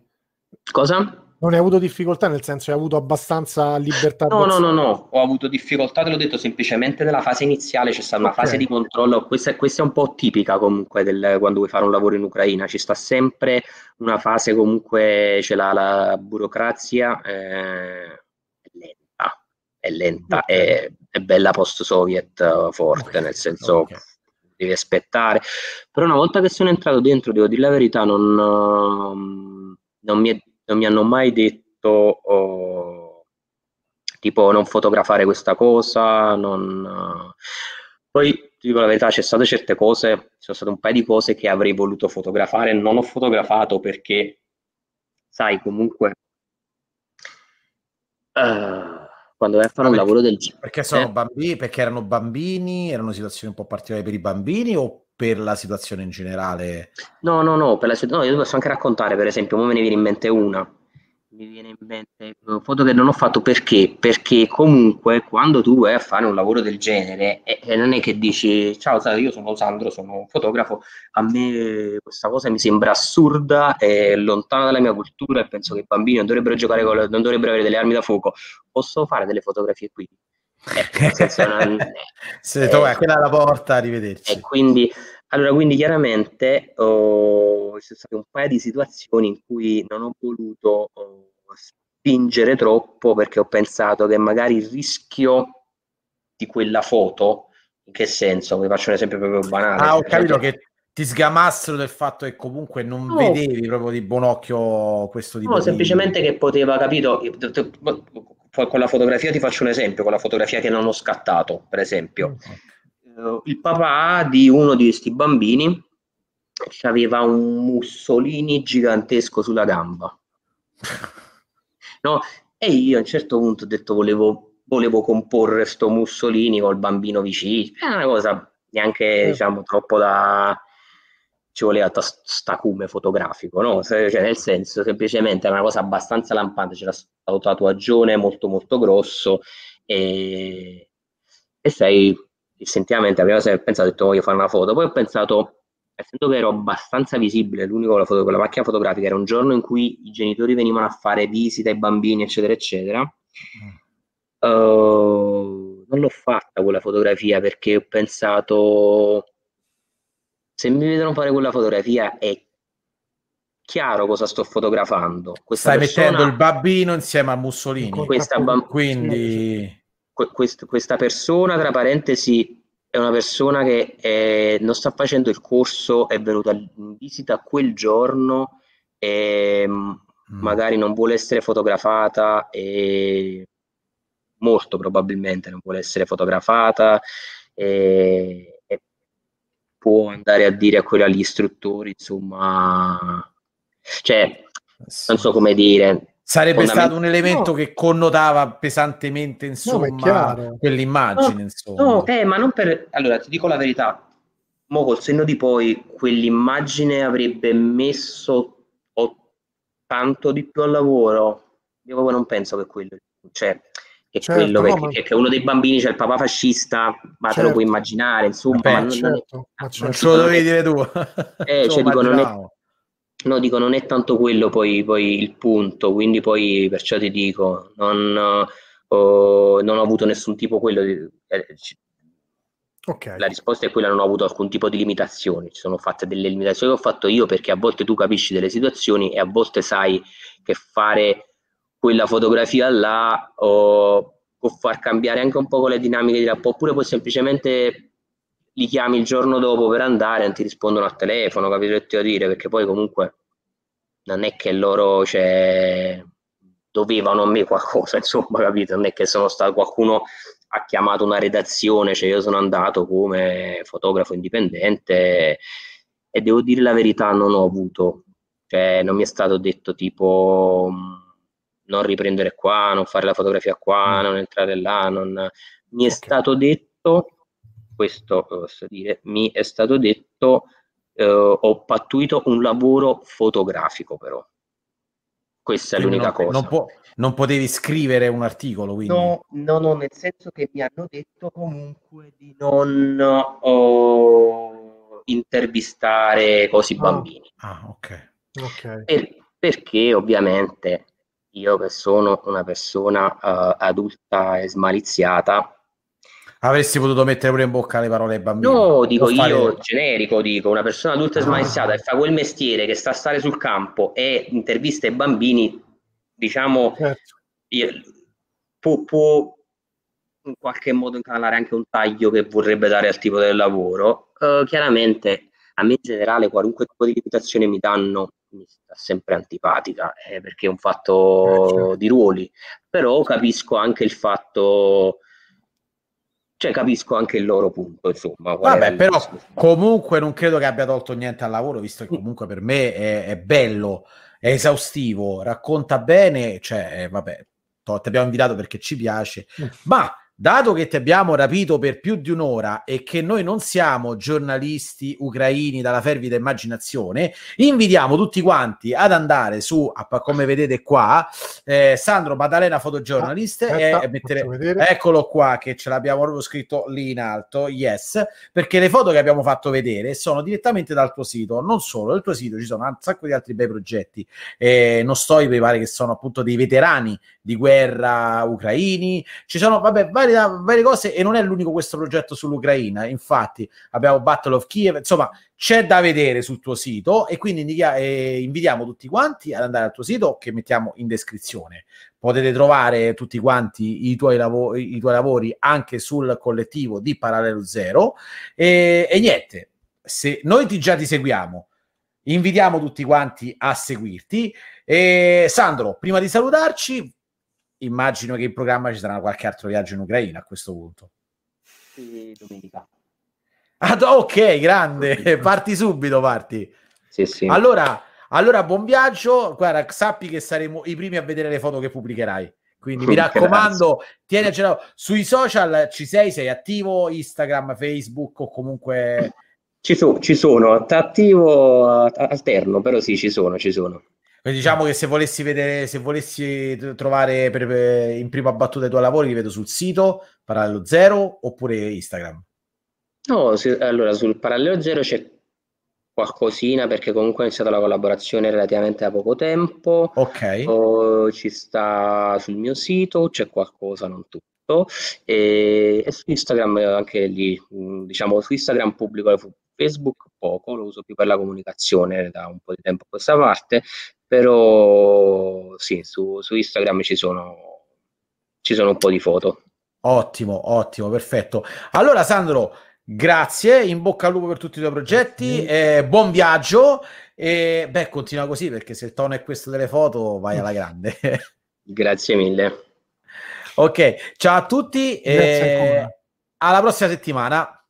Cosa? Non hai avuto difficoltà, nel senso hai avuto abbastanza libertà? No, no, no, no, ho avuto difficoltà, te l'ho detto, semplicemente nella fase iniziale c'è stata una okay. fase di controllo, questa, questa, è un po' tipica comunque del, quando vuoi fare un lavoro in Ucraina, ci sta sempre una fase comunque, c'è la, la burocrazia, eh, è lenta, è lenta, okay. è, è, bella post-soviet uh, forte, okay. nel senso devi aspettare. Però una volta che sono entrato dentro, devo dire la verità, non, uh, non, mi, non mi, hanno mai detto oh, tipo non fotografare questa cosa, non... Poi ti dico la verità, c'è state certe cose, ci sono state un paio di cose che avrei voluto fotografare, non ho fotografato perché sai, comunque, uh, quando vai a fare un lavoro del genere... Perché sono eh? bambini, perché erano bambini, erano situazioni un po' particolari per i bambini o per la situazione in generale? No, no, no, per la, no io posso anche raccontare, per esempio, ora me ne viene in mente una mi viene in mente una foto che non ho fatto perché? Perché comunque quando tu vai a fare un lavoro del genere e, e non è che dici ciao io sono Sandro, sono un fotografo, a me questa cosa mi sembra assurda e lontana dalla mia cultura e penso che i bambini non dovrebbero giocare con, non dovrebbero avere delle armi da fuoco, posso fare delle fotografie qui? Eh, non, Se eh, trova quella alla porta, arrivederci. E quindi allora, quindi chiaramente oh, ci sono state un paio di situazioni in cui non ho voluto oh, spingere troppo perché ho pensato che magari il rischio di quella foto, in che senso? Vi faccio un esempio proprio banale. Ah, ho capito che ti sgamassero del fatto che comunque non no. vedevi proprio di buon occhio questo tipo no, di... semplicemente che poteva, capito? Con la fotografia ti faccio un esempio, con la fotografia che non ho scattato, per esempio. Okay il papà di uno di questi bambini aveva un Mussolini gigantesco sulla gamba. No? E io a un certo punto ho detto volevo, volevo comporre sto Mussolini col bambino vicino. È una cosa neanche diciamo troppo da ci voleva stacume fotografico, no? Cioè, nel senso, semplicemente è una cosa abbastanza lampante, c'era stato tatuaggione molto molto grosso e, e sei istintivamente la prima pensato, ho detto voglio fare una foto, poi ho pensato, essendo che ero abbastanza visibile, l'unico con la, foto, con la macchina fotografica, era un giorno in cui i genitori venivano a fare visita ai bambini, eccetera, eccetera. Mm. Uh, non l'ho fatta quella fotografia perché ho pensato, se mi vedono fare quella fotografia è chiaro cosa sto fotografando. Questa Stai persona, mettendo il bambino insieme a Mussolini. Questa bam- quindi quest, questa persona, tra parentesi, è una persona che è, non sta facendo il corso, è venuta in visita quel giorno e mm. magari non vuole essere fotografata e molto probabilmente non vuole essere fotografata e, e può andare a dire a quelli agli istruttori, insomma, cioè, non so come dire, Sarebbe stato un elemento no. che connotava pesantemente insomma, no, quell'immagine. No, insomma. no eh, ma non per... Allora, ti dico la verità, mo col senno di poi quell'immagine avrebbe messo tanto di più al lavoro. Io proprio non penso che quello... Cioè, che, certo, quello, che, ma... che, uno dei bambini c'è il papà fascista, ma certo. te lo puoi certo. immaginare, insomma. Beh, non, certo. non, è, non ce lo dovevi dire tu. Eh, cioè, dico, non è, No, dico, non è tanto quello poi, poi il punto, quindi poi perciò ti dico, non, oh, non ho avuto nessun tipo quello di... Eh, okay. La risposta è quella, non ho avuto alcun tipo di limitazioni, ci sono fatte delle limitazioni che ho fatto io perché a volte tu capisci delle situazioni e a volte sai che fare quella fotografia là oh, può far cambiare anche un po' le dinamiche di rapporto, oppure puoi semplicemente li chiami il giorno dopo per andare, non ti rispondono al telefono, capito che ti devo dire? Perché poi comunque non è che loro cioè, dovevano a me qualcosa, insomma, capito? Non è che sono stato qualcuno ha chiamato una redazione, cioè io sono andato come fotografo indipendente e devo dire la verità, non ho avuto, cioè non mi è stato detto tipo non riprendere qua, non fare la fotografia qua, mm. non entrare là, non... mi è okay. stato detto questo posso dire, mi è stato detto, eh, ho pattuito un lavoro fotografico però. Questa quindi è l'unica non, cosa. Non, po- non, potevi scrivere un articolo, quindi? No, no, no, nel senso che mi hanno detto comunque di non oh, intervistare così oh. bambini. Ah, ok. okay. Per, perché ovviamente io che sono una persona uh, adulta e smaliziata, Avresti potuto mettere pure in bocca le parole ai bambini. No, dico io, fare... generico, dico, una persona adulta e ah. smaliziata che fa quel mestiere, che sta a stare sul campo e intervista i bambini, diciamo, certo. può, può, in qualche modo incanalare anche un taglio che vorrebbe dare al tipo del lavoro. Uh, chiaramente, a me in generale, qualunque tipo di limitazione mi danno, mi sta sempre antipatica, eh, perché è un fatto eh, certo. di ruoli. Però capisco anche il fatto cioè capisco anche il loro punto, insomma. Vabbè, però comunque non credo che abbia tolto niente al lavoro, visto che comunque per me è, è bello, è esaustivo, racconta bene, cioè, eh, vabbè, ti abbiamo invitato perché ci piace, mm. ma dato che ti abbiamo rapito per più di un'ora e che noi non siamo giornalisti ucraini dalla fervida immaginazione, invitiamo tutti quanti ad andare su, a, come vedete qua, eh, Sandro Maddalena fotogiornalist, ah, e, mettere, eccolo qua che ce l'abbiamo proprio scritto lì in alto, yes, perché le foto che abbiamo fatto vedere sono direttamente dal tuo sito, non solo, nel tuo sito ci sono un sacco di altri bei progetti, eh, non sto, mi pare che sono appunto dei veterani di guerra ucraini, ci sono, vabbè, vari varie, varie cose e non è l'unico questo progetto sull'Ucraina. Infatti, abbiamo Battle of Kiev, insomma, c'è da vedere sul tuo sito e quindi eh, invitiamo tutti quanti ad andare al tuo sito che mettiamo in descrizione. Potete trovare tutti quanti i tuoi, lav- i tuoi lavori anche sul collettivo di Parallelo Zero e, e niente, se noi ti già ti seguiamo, invitiamo tutti quanti a seguirti. E Sandro, prima di salutarci, immagino che in programma ci sarà qualche altro viaggio in Ucraina a questo punto. Sì, domenica. Ah, ok, grande, parti subito, parti. Sì, sì. Allora, allora, buon viaggio. Guarda, sappi che saremo i primi a vedere le foto che pubblicherai. Quindi mi raccomando, tieni a giro. Sui social ci sei? Sei attivo? Instagram, Facebook o comunque... Ci, so, ci sono, attivo alterno, però sì, ci sono, ci sono. Quindi diciamo che se volessi vedere, se volessi trovare per, per, in prima battuta i tuoi lavori, li vedo sul sito Parallelo Zero oppure Instagram. No, se, allora sul Parallelo Zero c'è qualcosina perché comunque ho iniziato la collaborazione relativamente da poco tempo. Ok. O, ci sta sul mio sito, c'è qualcosa, non tutto. E, e su Instagram anche lì, diciamo su Instagram pubblico Facebook poco, lo uso più per la comunicazione da un po' di tempo a questa parte, però sì, su, su Instagram ci sono, ci sono un po' di foto. Ottimo, ottimo, perfetto. Allora Sandro, grazie, in bocca al lupo per tutti i tuoi progetti, eh, buon viaggio e beh, continua così perché se il tono è questo delle foto vai alla grande. grazie mille. Ok, ciao a tutti e alla prossima settimana.